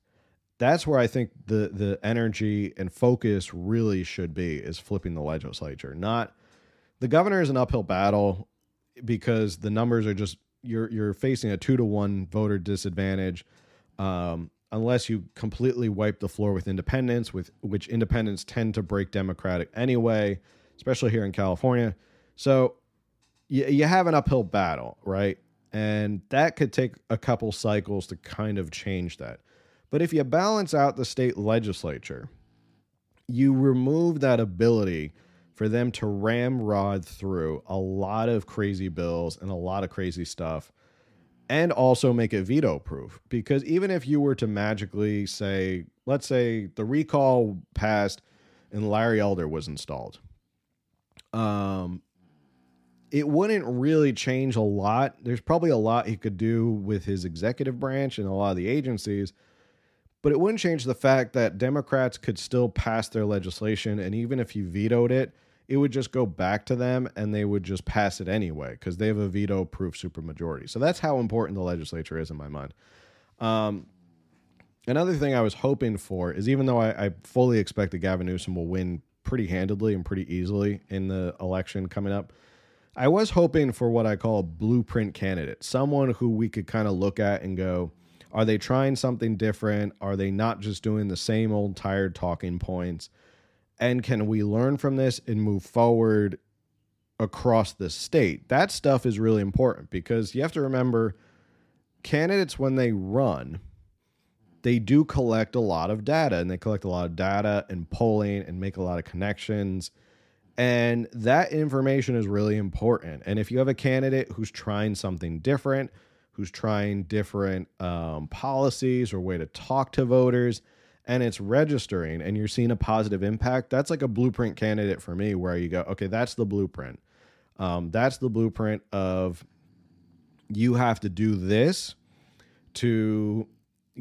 that's where I think the the energy and focus really should be is flipping the legislature. Not the governor is an uphill battle because the numbers are just you're you're facing a two to one voter disadvantage. Um, unless you completely wipe the floor with independents, with which independents tend to break Democratic anyway, especially here in California. So you, you have an uphill battle, right? And that could take a couple cycles to kind of change that. But if you balance out the state legislature, you remove that ability for them to ramrod through a lot of crazy bills and a lot of crazy stuff and also make it veto proof because even if you were to magically say let's say the recall passed and Larry Elder was installed um it wouldn't really change a lot. There's probably a lot he could do with his executive branch and a lot of the agencies but it wouldn't change the fact that Democrats could still pass their legislation and even if you vetoed it it would just go back to them and they would just pass it anyway because they have a veto proof supermajority. So that's how important the legislature is in my mind. Um, another thing I was hoping for is even though I, I fully expect that Gavin Newsom will win pretty handedly and pretty easily in the election coming up, I was hoping for what I call a blueprint candidate, someone who we could kind of look at and go, are they trying something different? Are they not just doing the same old tired talking points? And can we learn from this and move forward across the state? That stuff is really important because you have to remember candidates when they run they do collect a lot of data and they collect a lot of data and polling and make a lot of connections. And that information is really important. And if you have a candidate who's trying something different who's trying different um, policies or way to talk to voters and it's registering and you're seeing a positive impact, that's like a blueprint candidate for me where you go, okay, that's the blueprint. Um, that's the blueprint of you have to do this to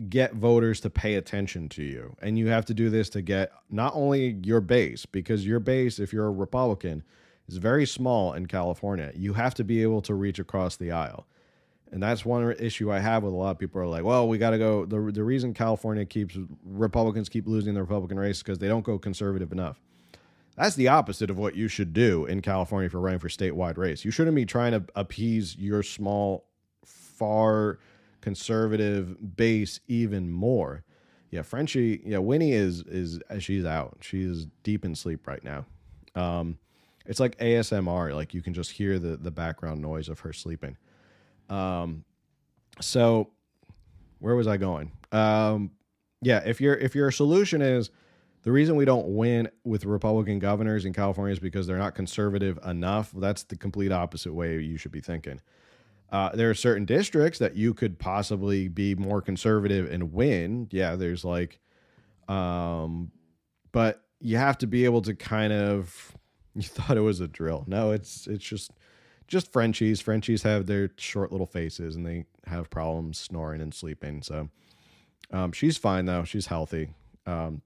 get voters to pay attention to you. And you have to do this to get not only your base, because your base, if you're a Republican, is very small in California. You have to be able to reach across the aisle. And that's one issue I have with a lot of people are like, well, we got to go. The, the reason California keeps Republicans keep losing the Republican race because they don't go conservative enough. That's the opposite of what you should do in California if you're running for statewide race. You shouldn't be trying to appease your small, far conservative base even more. Yeah, Frenchie, yeah, Winnie is is she's out. She's deep in sleep right now. Um, it's like ASMR, like you can just hear the the background noise of her sleeping. Um, so where was I going? Um, yeah, if your if your solution is the reason we don't win with Republican governors in California is because they're not conservative enough. That's the complete opposite way you should be thinking. Uh, there are certain districts that you could possibly be more conservative and win. Yeah, there's like, um, but you have to be able to kind of. You thought it was a drill. No, it's it's just just Frenchies. Frenchies have their short little faces and they have problems snoring and sleeping. So um, she's fine though. She's healthy. Um,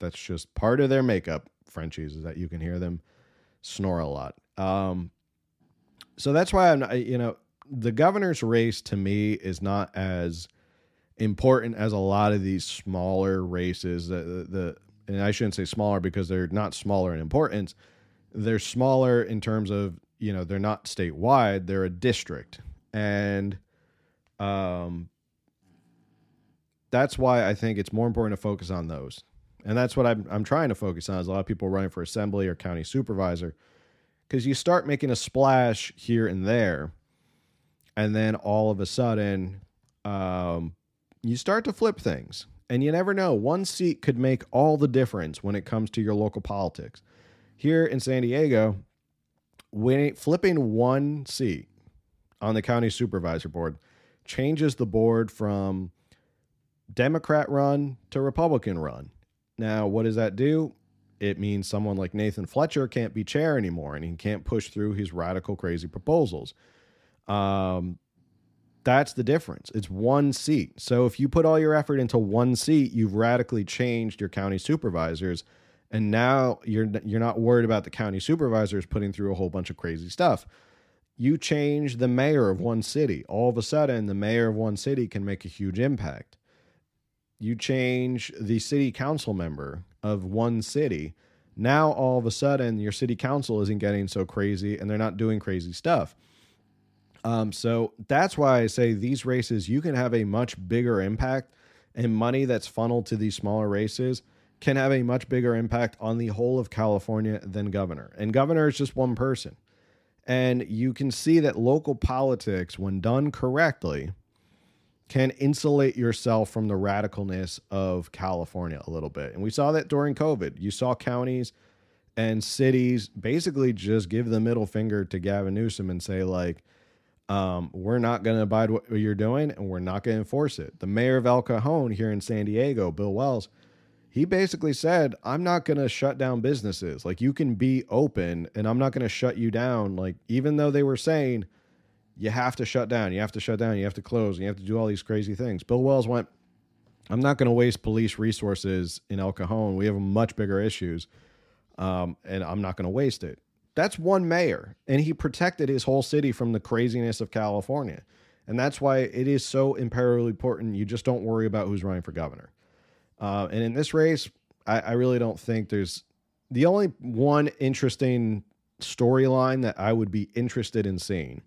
that's just part of their makeup. Frenchies is that you can hear them snore a lot. Um, so that's why I'm, not, you know, the governor's race to me is not as important as a lot of these smaller races. The, the, the and I shouldn't say smaller because they're not smaller in importance. They're smaller in terms of you know they're not statewide they're a district. And um that's why i think it's more important to focus on those. And that's what i'm, I'm trying to focus on is a lot of people running for assembly or county supervisor. Because you start making a splash here and there and then all of a sudden um, you start to flip things. And you never know one seat could make all the difference when it comes to your local politics. Here in san diego winning, flipping one seat on the county supervisor board changes the board from Democrat run to Republican run. Now, what does that do? It means someone like Nathan Fletcher can't be chair anymore and he can't push through his radical, crazy proposals. Um, that's the difference. It's one seat. So if you put all your effort into one seat, you've radically changed your county supervisors and now you're you're not worried about the county supervisors putting through a whole bunch of crazy stuff you change the mayor of one city all of a sudden the mayor of one city can make a huge impact you change the city council member of one city. Now all of a sudden your city council isn't getting so crazy and they're not doing crazy stuff. Um, so that's why I say these races, you can have a much bigger impact, and money that's funneled to these smaller races can have a much bigger impact on the whole of California than governor. And governor is just one person. And you can see that local politics, when done correctly, can insulate yourself from the radicalness of California a little bit. And we saw that during COVID. You saw counties and cities basically just give the middle finger to Gavin Newsom and say, like, um, we're not going to abide what you're doing and we're not going to enforce it. The mayor of El Cajon here in San Diego, Bill Wells, he basically said, I'm not going to shut down businesses. Like, you can be open and I'm not going to shut you down. Like, even though they were saying, you have to shut down, you have to shut down, you have to close, and you have to do all these crazy things. Bill Wells went, I'm not going to waste police resources in El Cajon. We have much bigger issues, um, and I'm not going to waste it. That's one mayor, and he protected his whole city from the craziness of California. And that's why it is so imperatively important. You just don't worry about who's running for governor. Uh, and in this race, I, I really don't think there's the only one interesting storyline that I would be interested in seeing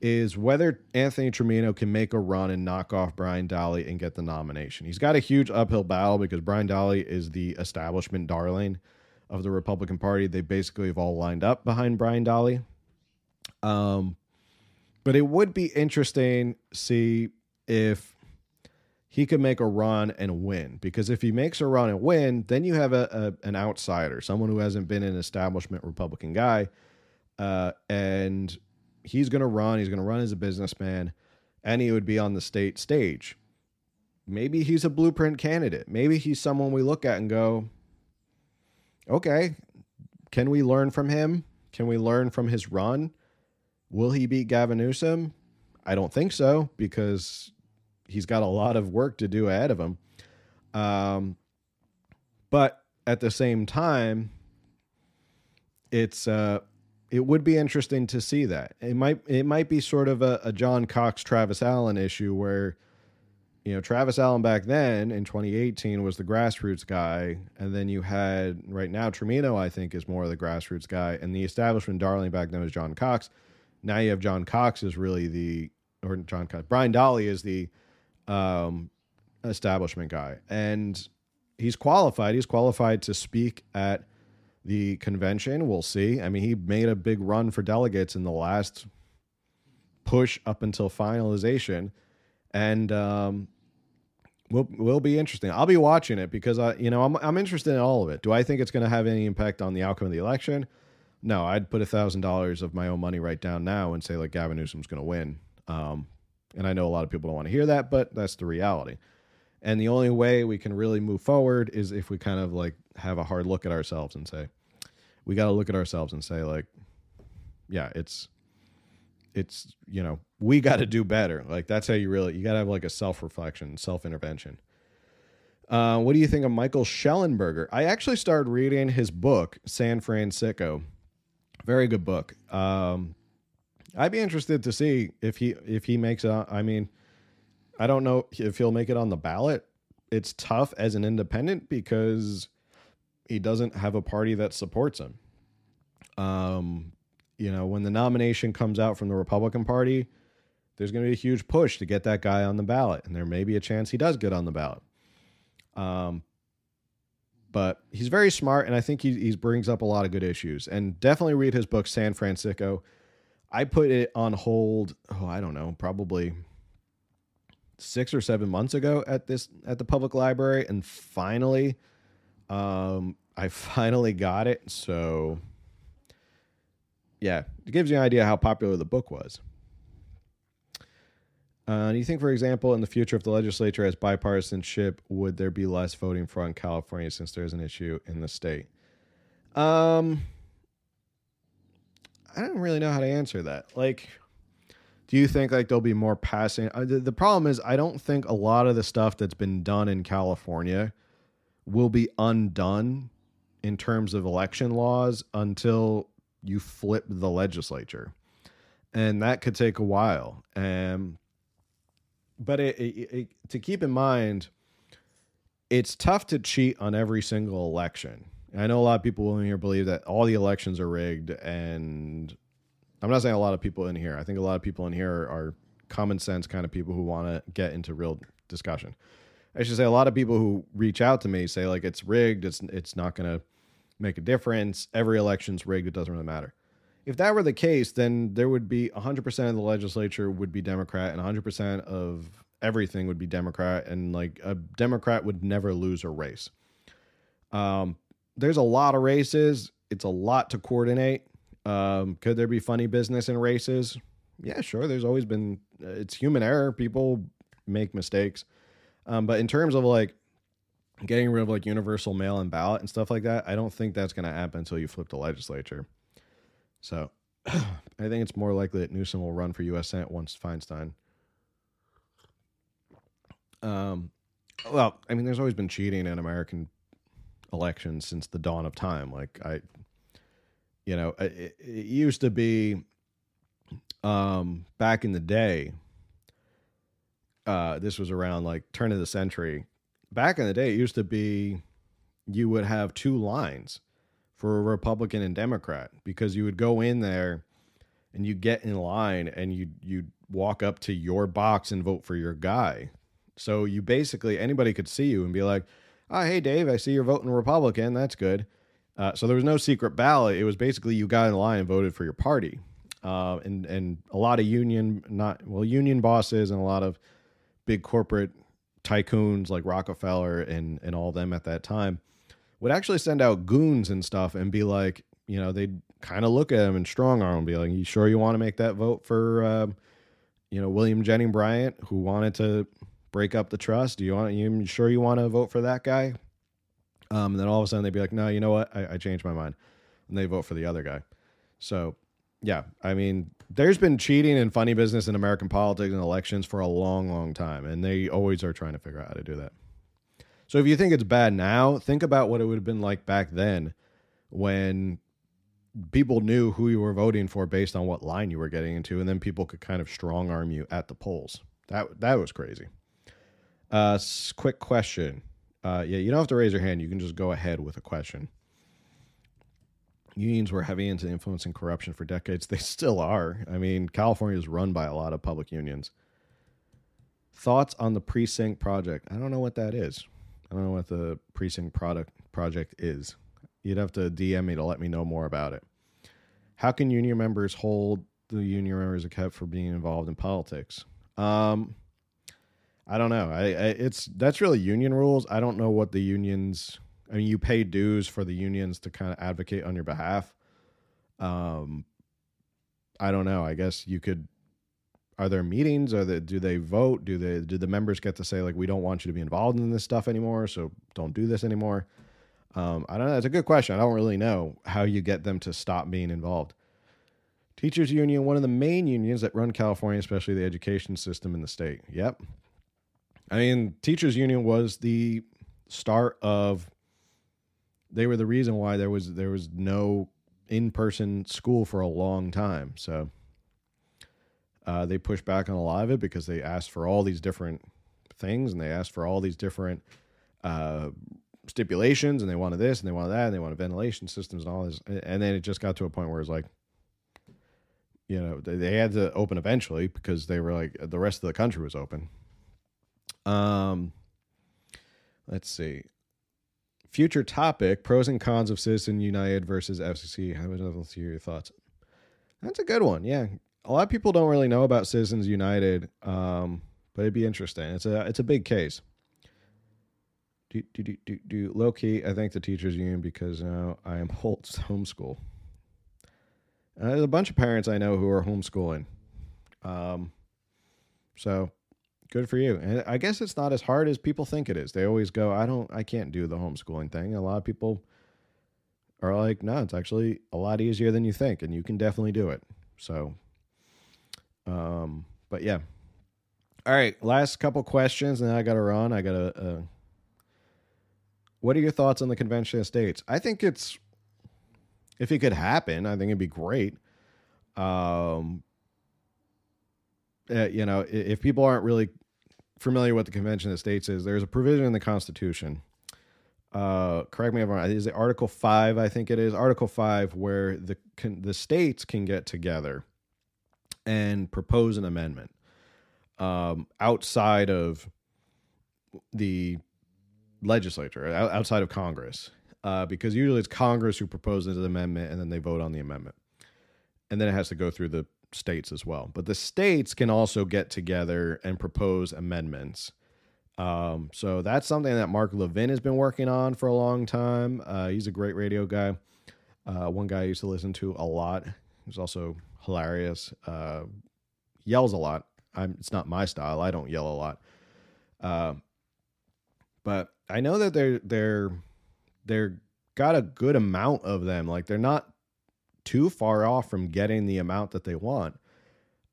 is whether Anthony Trimino can make a run and knock off Brian Dahle and get the nomination. He's got a huge uphill battle because Brian Dahle is the establishment darling of the Republican Party. They basically have all lined up behind Brian Dahle. Um, but it would be interesting to see if he could make a run and win. Because if he makes a run and win, then you have a, a an outsider, someone who hasn't been an establishment Republican guy, uh, and he's going to run. He's going to run as a businessman, and he would be on the state stage. Maybe he's a blueprint candidate. Maybe he's someone we look at and go, okay, can we learn from him? Can we learn from his run? Will he beat Gavin Newsom? I don't think so because he's got a lot of work to do ahead of him. Um, but at the same time, it's uh, it would be interesting to see that. It might it might be sort of a, a John Cox Travis Allen issue where you know, Travis Allen back then in 2018 was the grassroots guy, and then you had right now Trimino I think, is more of the grassroots guy, and the establishment darling back then was John Cox. Now you have John Cox is really the or John Cox. Brian Dahle is the um, establishment guy, and he's qualified. He's qualified to speak at the convention. We'll see. I mean, he made a big run for delegates in the last push up until finalization, and um, will will be interesting. I'll be watching it because I, you know, I'm I'm interested in all of it. Do I think it's going to have any impact on the outcome of the election? No, I'd put a thousand dollars of my own money right down now and say like Gavin Newsom's going to win. Um, and I know a lot of people don't want to hear that, but that's the reality. And the only way we can really move forward is if we kind of like have a hard look at ourselves and say, we got to look at ourselves and say like, yeah, it's it's you know we got to do better like that's how you really you got to have like a self-reflection self-intervention uh, what do you think of michael Shellenberger? i actually started reading his book San Fransicko very good book um, i'd be interested to see if he if he makes it i mean i don't know if he'll make it on the ballot it's tough as an independent because he doesn't have a party that supports him um, you know, when the nomination comes out from the Republican Party, there's going to be a huge push to get that guy on the ballot, and there may be a chance he does get on the ballot. Um, but he's very smart, and I think he, he brings up a lot of good issues. And definitely read his book, San Fransicko. I put it on hold. Oh, I don't know, probably six or seven months ago at this at the public library, and finally, um, I finally got it. So yeah, it gives you an idea how popular the book was. Uh, do you think, for example, in the future, if the legislature has bipartisanship, would there be less voting fraud in California since there's an issue in the state? Um, I don't really know how to answer that. Like, do you think like there'll be more passing? Uh, the, the problem is, I don't think a lot of the stuff that's been done in California will be undone in terms of election laws until you flip the legislature, and that could take a while. Um, but it, it, it, to keep in mind, it's tough to cheat on every single election. I know a lot of people in here believe that all the elections are rigged, and I'm not saying a lot of people in here. I think a lot of people in here are common sense kind of people who want to get into real discussion. I should say a lot of people who reach out to me say like it's rigged, it's it's not going to make a difference. Every election's rigged, it doesn't really matter. If that were the case, then there would be 100% of the legislature would be Democrat and 100% of everything would be Democrat and like a Democrat would never lose a race. Um there's a lot of races. It's a lot to coordinate. Um, could there be funny business in races? Yeah, sure. There's always been. Uh, it's human error. People make mistakes. Um, but in terms of like getting rid of like universal mail and ballot and stuff like that, I don't think that's going to happen until you flip the legislature. So I think it's more likely that Newsom will run for U.S. Senate once Feinstein. Um, well, I mean, there's always been cheating in American elections since the dawn of time. Like I, you know, it, it used to be um, back in the day. Uh, this was around like turn of the century. Back in the day, it used to be you would have two lines for a Republican and Democrat because you would go in there and you get in line and you you walk up to your box and vote for your guy. So you basically anybody could see you and be like, oh, hey, Dave, I see you're voting Republican. That's good. Uh, so there was no secret ballot. It was basically you got in line and voted for your party. Uh, and and a lot of union not well union bosses and a lot of big corporate tycoons like Rockefeller and and all them at that time would actually send out goons and stuff and be like, you know, they'd kind of look at him and strong arm and be like, "You sure you want to make that vote for, uh, you know, William Jennings Bryan, who wanted to break up the trust? Do you want you sure you want to vote for that guy? Um, and then all of a sudden they'd be like, no, you know what? I, I changed my mind, and they vote for the other guy. So, yeah, I mean, there's been cheating and funny business in American politics and elections for a long, long time, and they always are trying to figure out how to do that. So, if you think it's bad now, think about what it would have been like back then, when people knew who you were voting for based on what line you were getting into, and then people could kind of strong arm you at the polls. That that was crazy. Uh, quick question. Uh, yeah, you don't have to raise your hand. You can just go ahead with a question. Unions were heavy into influencing corruption for decades. They still are. I mean, California is run by a lot of public unions. Thoughts on the precinct project? I don't know what that is. I don't know what the precinct product project is. You'd have to DM me to let me know more about it. How can union members hold the union members accountable for being involved in politics? Um, I don't know. I, I, it's that's really union rules. I don't know what the unions. I mean, you pay dues for the unions to kind of advocate on your behalf. Um, I don't know. I guess you could. Are there meetings? Are they, do they vote? Do they do the members get to say like we don't want you to be involved in this stuff anymore, so don't do this anymore? Um, I don't know. It's a good question. I don't really know how you get them to stop being involved. Teachers Union, one of the main unions that run California, especially the education system in the state. Yep, I mean, teachers union was the start of they were the reason why there was there was no in-person school for a long time. So uh, they pushed back on a lot of it because they asked for all these different things and they asked for all these different uh, stipulations and they wanted this and they wanted that and they wanted ventilation systems and all this. And then it just got to a point where it's like, you know, they, they had to open eventually because they were like the rest of the country was open. Um, let's see. Future topic: pros and cons of Citizen United versus FEC. How I hear your thoughts? That's a good one. Yeah, a lot of people don't really know about Citizens United, um, but it'd be interesting. It's a it's a big case. Do do do do, do low key. I thank the teachers union because uh, I am homeschool. Uh, there's a bunch of parents I know who are homeschooling. Um, so good for you. And I guess it's not as hard as people think it is. They always go, I don't, I can't do the homeschooling thing. A lot of people are like, no, it's actually a lot easier than you think, and you can definitely do it. So, um, but yeah. All right, last couple questions, and I got to run. I got to. Uh, what are your thoughts on the convention of states? I think it's, if it could happen, I think it'd be great. Um, uh, you know, if people aren't really familiar with the Convention of the States is, there's a provision in the Constitution. Uh, correct me if I'm wrong. Is it Article Five? I think it is Article Five, where the can, the states can get together and propose an amendment um, outside of the legislature, outside of Congress, uh, because usually it's Congress who proposes an amendment and then they vote on the amendment, and then it has to go through the states as well. But the states can also get together and propose amendments. Um, so that's something that Mark Levin has been working on for a long time. Uh, he's a great radio guy. Uh, one guy I used to listen to a lot. He's also hilarious. Uh, yells a lot. I'm, it's not my style. I don't yell a lot. Uh, but I know that they're they're they're got a good amount of them. Like they're not too far off from getting the amount that they want.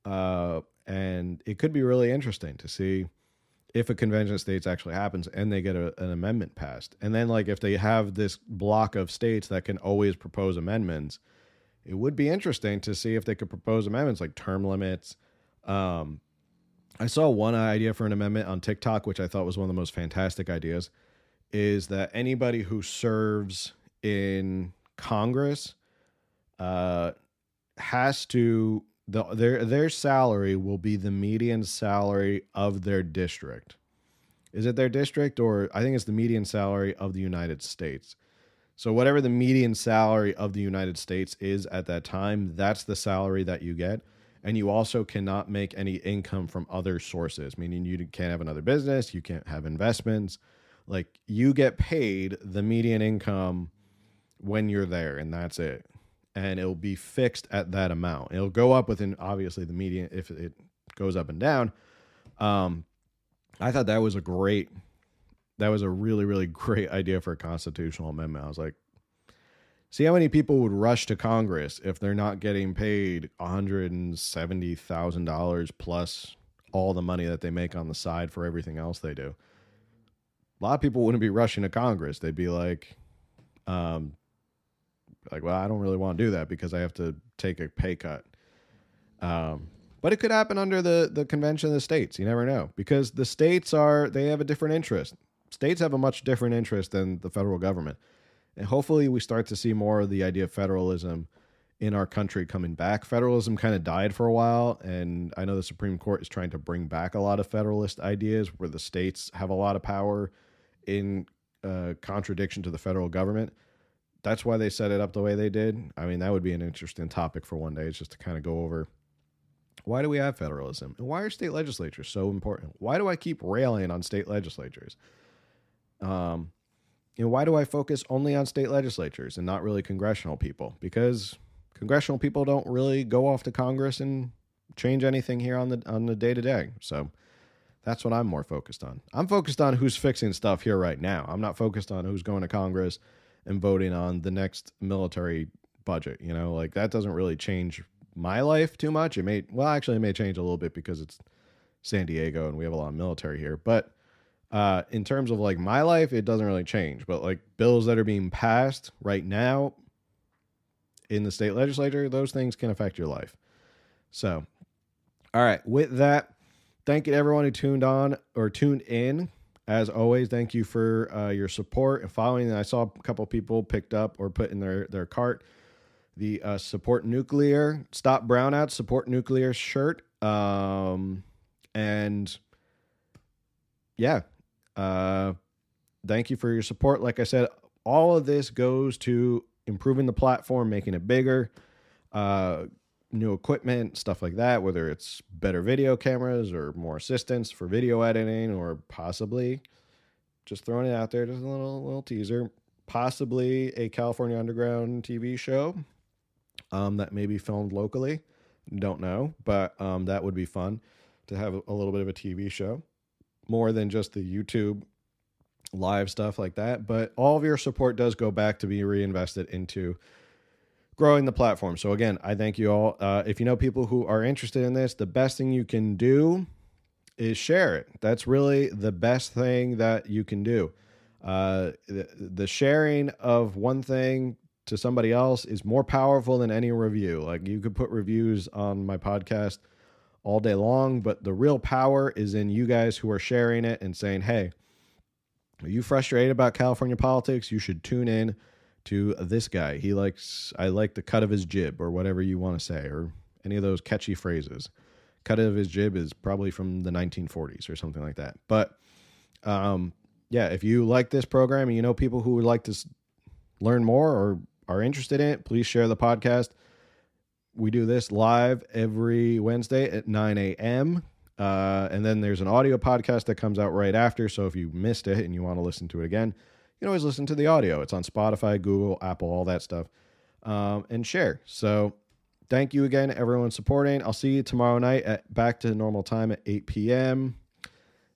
Uh, and it could be really interesting to see if a convention of states actually happens and they get a, an amendment passed. And then, like, if they have this block of states that can always propose amendments, it would be interesting to see if they could propose amendments like term limits. Um, I saw one idea for an amendment on TikTok, which I thought was one of the most fantastic ideas, is that anybody who serves in Congress uh, has to the their their salary will be the median salary of their district. Is it their district or I think it's the median salary of the United States. So whatever the median salary of the United States is at that time, that's the salary that you get. And you also cannot make any income from other sources, meaning you can't have another business, you can't have investments. Like you get paid the median income when you're there, and that's it and it'll be fixed at that amount. It'll go up within obviously the median if it goes up and down. Um, I thought that was a great, that was a really really great idea for a constitutional amendment. I was like, see how many people would rush to Congress if they're not getting paid one hundred and seventy thousand dollars plus all the money that they make on the side for everything else they do. A lot of people wouldn't be rushing to Congress. They'd be like, um, like, well, I don't really want to do that because I have to take a pay cut. Um, but it could happen under the the convention of the states. You never know because the states are they have a different interest. States have a much different interest than the federal government, and hopefully we start to see more of the idea of federalism in our country coming back. Federalism kind of died for a while, and I know the Supreme Court is trying to bring back a lot of federalist ideas where the states have a lot of power in uh, contradiction to the federal government that's why they set it up the way they did. I mean, that would be an interesting topic for one day. It's just to kind of go over why do we have federalism and why are state legislatures so important? Why do I keep railing on state legislatures? Um, know, why do I focus only on state legislatures and not really congressional people? Because congressional people don't really go off to Congress and change anything here on the on the day to day. So that's what I'm more focused on. I'm focused on who's fixing stuff here right now. I'm not focused on who's going to Congress and voting on the next military budget. You know, like that doesn't really change my life too much. It may, well, actually, it may change a little bit because it's San Diego and we have a lot of military here. But uh, in terms of like my life, it doesn't really change. But like bills that are being passed right now in the state legislature, those things can affect your life. So, all right, with that, thank you to everyone who tuned on or tuned in as always, thank you for uh, your support and following. I saw a couple people picked up or put in their, their cart the uh, support nuclear, stop brownout, support nuclear shirt. Um, and yeah, uh, thank you for your support. Like I said, all of this goes to improving the platform, making it bigger, uh, new equipment, stuff like that, whether it's better video cameras or more assistance for video editing or possibly just throwing it out there, just a little little teaser, possibly a California Underground TV show um, that may be filmed locally. Don't know, but um, that would be fun to have a little bit of a TV show, more than just the YouTube live stuff like that. But all of your support does go back to be reinvested into growing the platform. So again, I thank you all. Uh, if you know people who are interested in this, the best thing you can do is share it. That's really the best thing that you can do. Uh, the, the sharing of one thing to somebody else is more powerful than any review. Like you could put reviews on my podcast all day long, but the real power is in you guys who are sharing it and saying, hey, are you frustrated about California politics? You should tune in to this guy. He likes, I like the cut of his jib or whatever you want to say, or any of those catchy phrases. Cut of his jib is probably from the 1940s or something like that. But um, yeah, if you like this program and you know people who would like to learn more or are interested in it, please share the podcast. We do this live every Wednesday at 9 a.m. Uh, and then there's an audio podcast that comes out right after. So if you missed it and you want to listen to it again, you can always listen to the audio. It's on Spotify, Google, Apple, all that stuff, um, and share. So thank you again, everyone supporting. I'll see you tomorrow night at back to normal time at 8 p.m.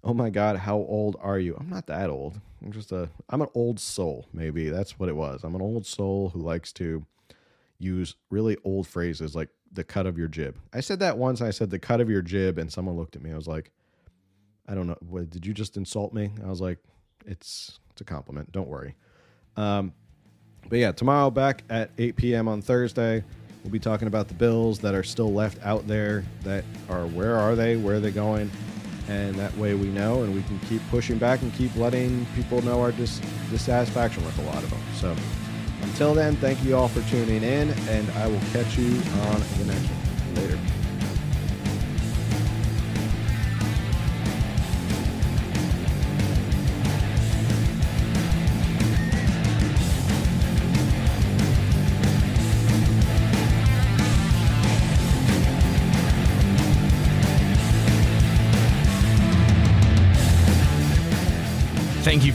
Oh my God, how old are you? I'm not that old. I'm just a, I'm an old soul, maybe. That's what it was. I'm an old soul who likes to use really old phrases like the cut of your jib. I said that once. I said the cut of your jib, and someone looked at me. I was like, I don't know. What, did you just insult me? I was like, it's it's a compliment. Don't worry. Um, but yeah, tomorrow back at 8 p.m. on Thursday, we'll be talking about the bills that are still left out there. That are where are they? Where are they going? And that way we know, and we can keep pushing back and keep letting people know our dis- dissatisfaction with a lot of them. So. Until then, thank you all for tuning in, and I will catch you on the next one. Later.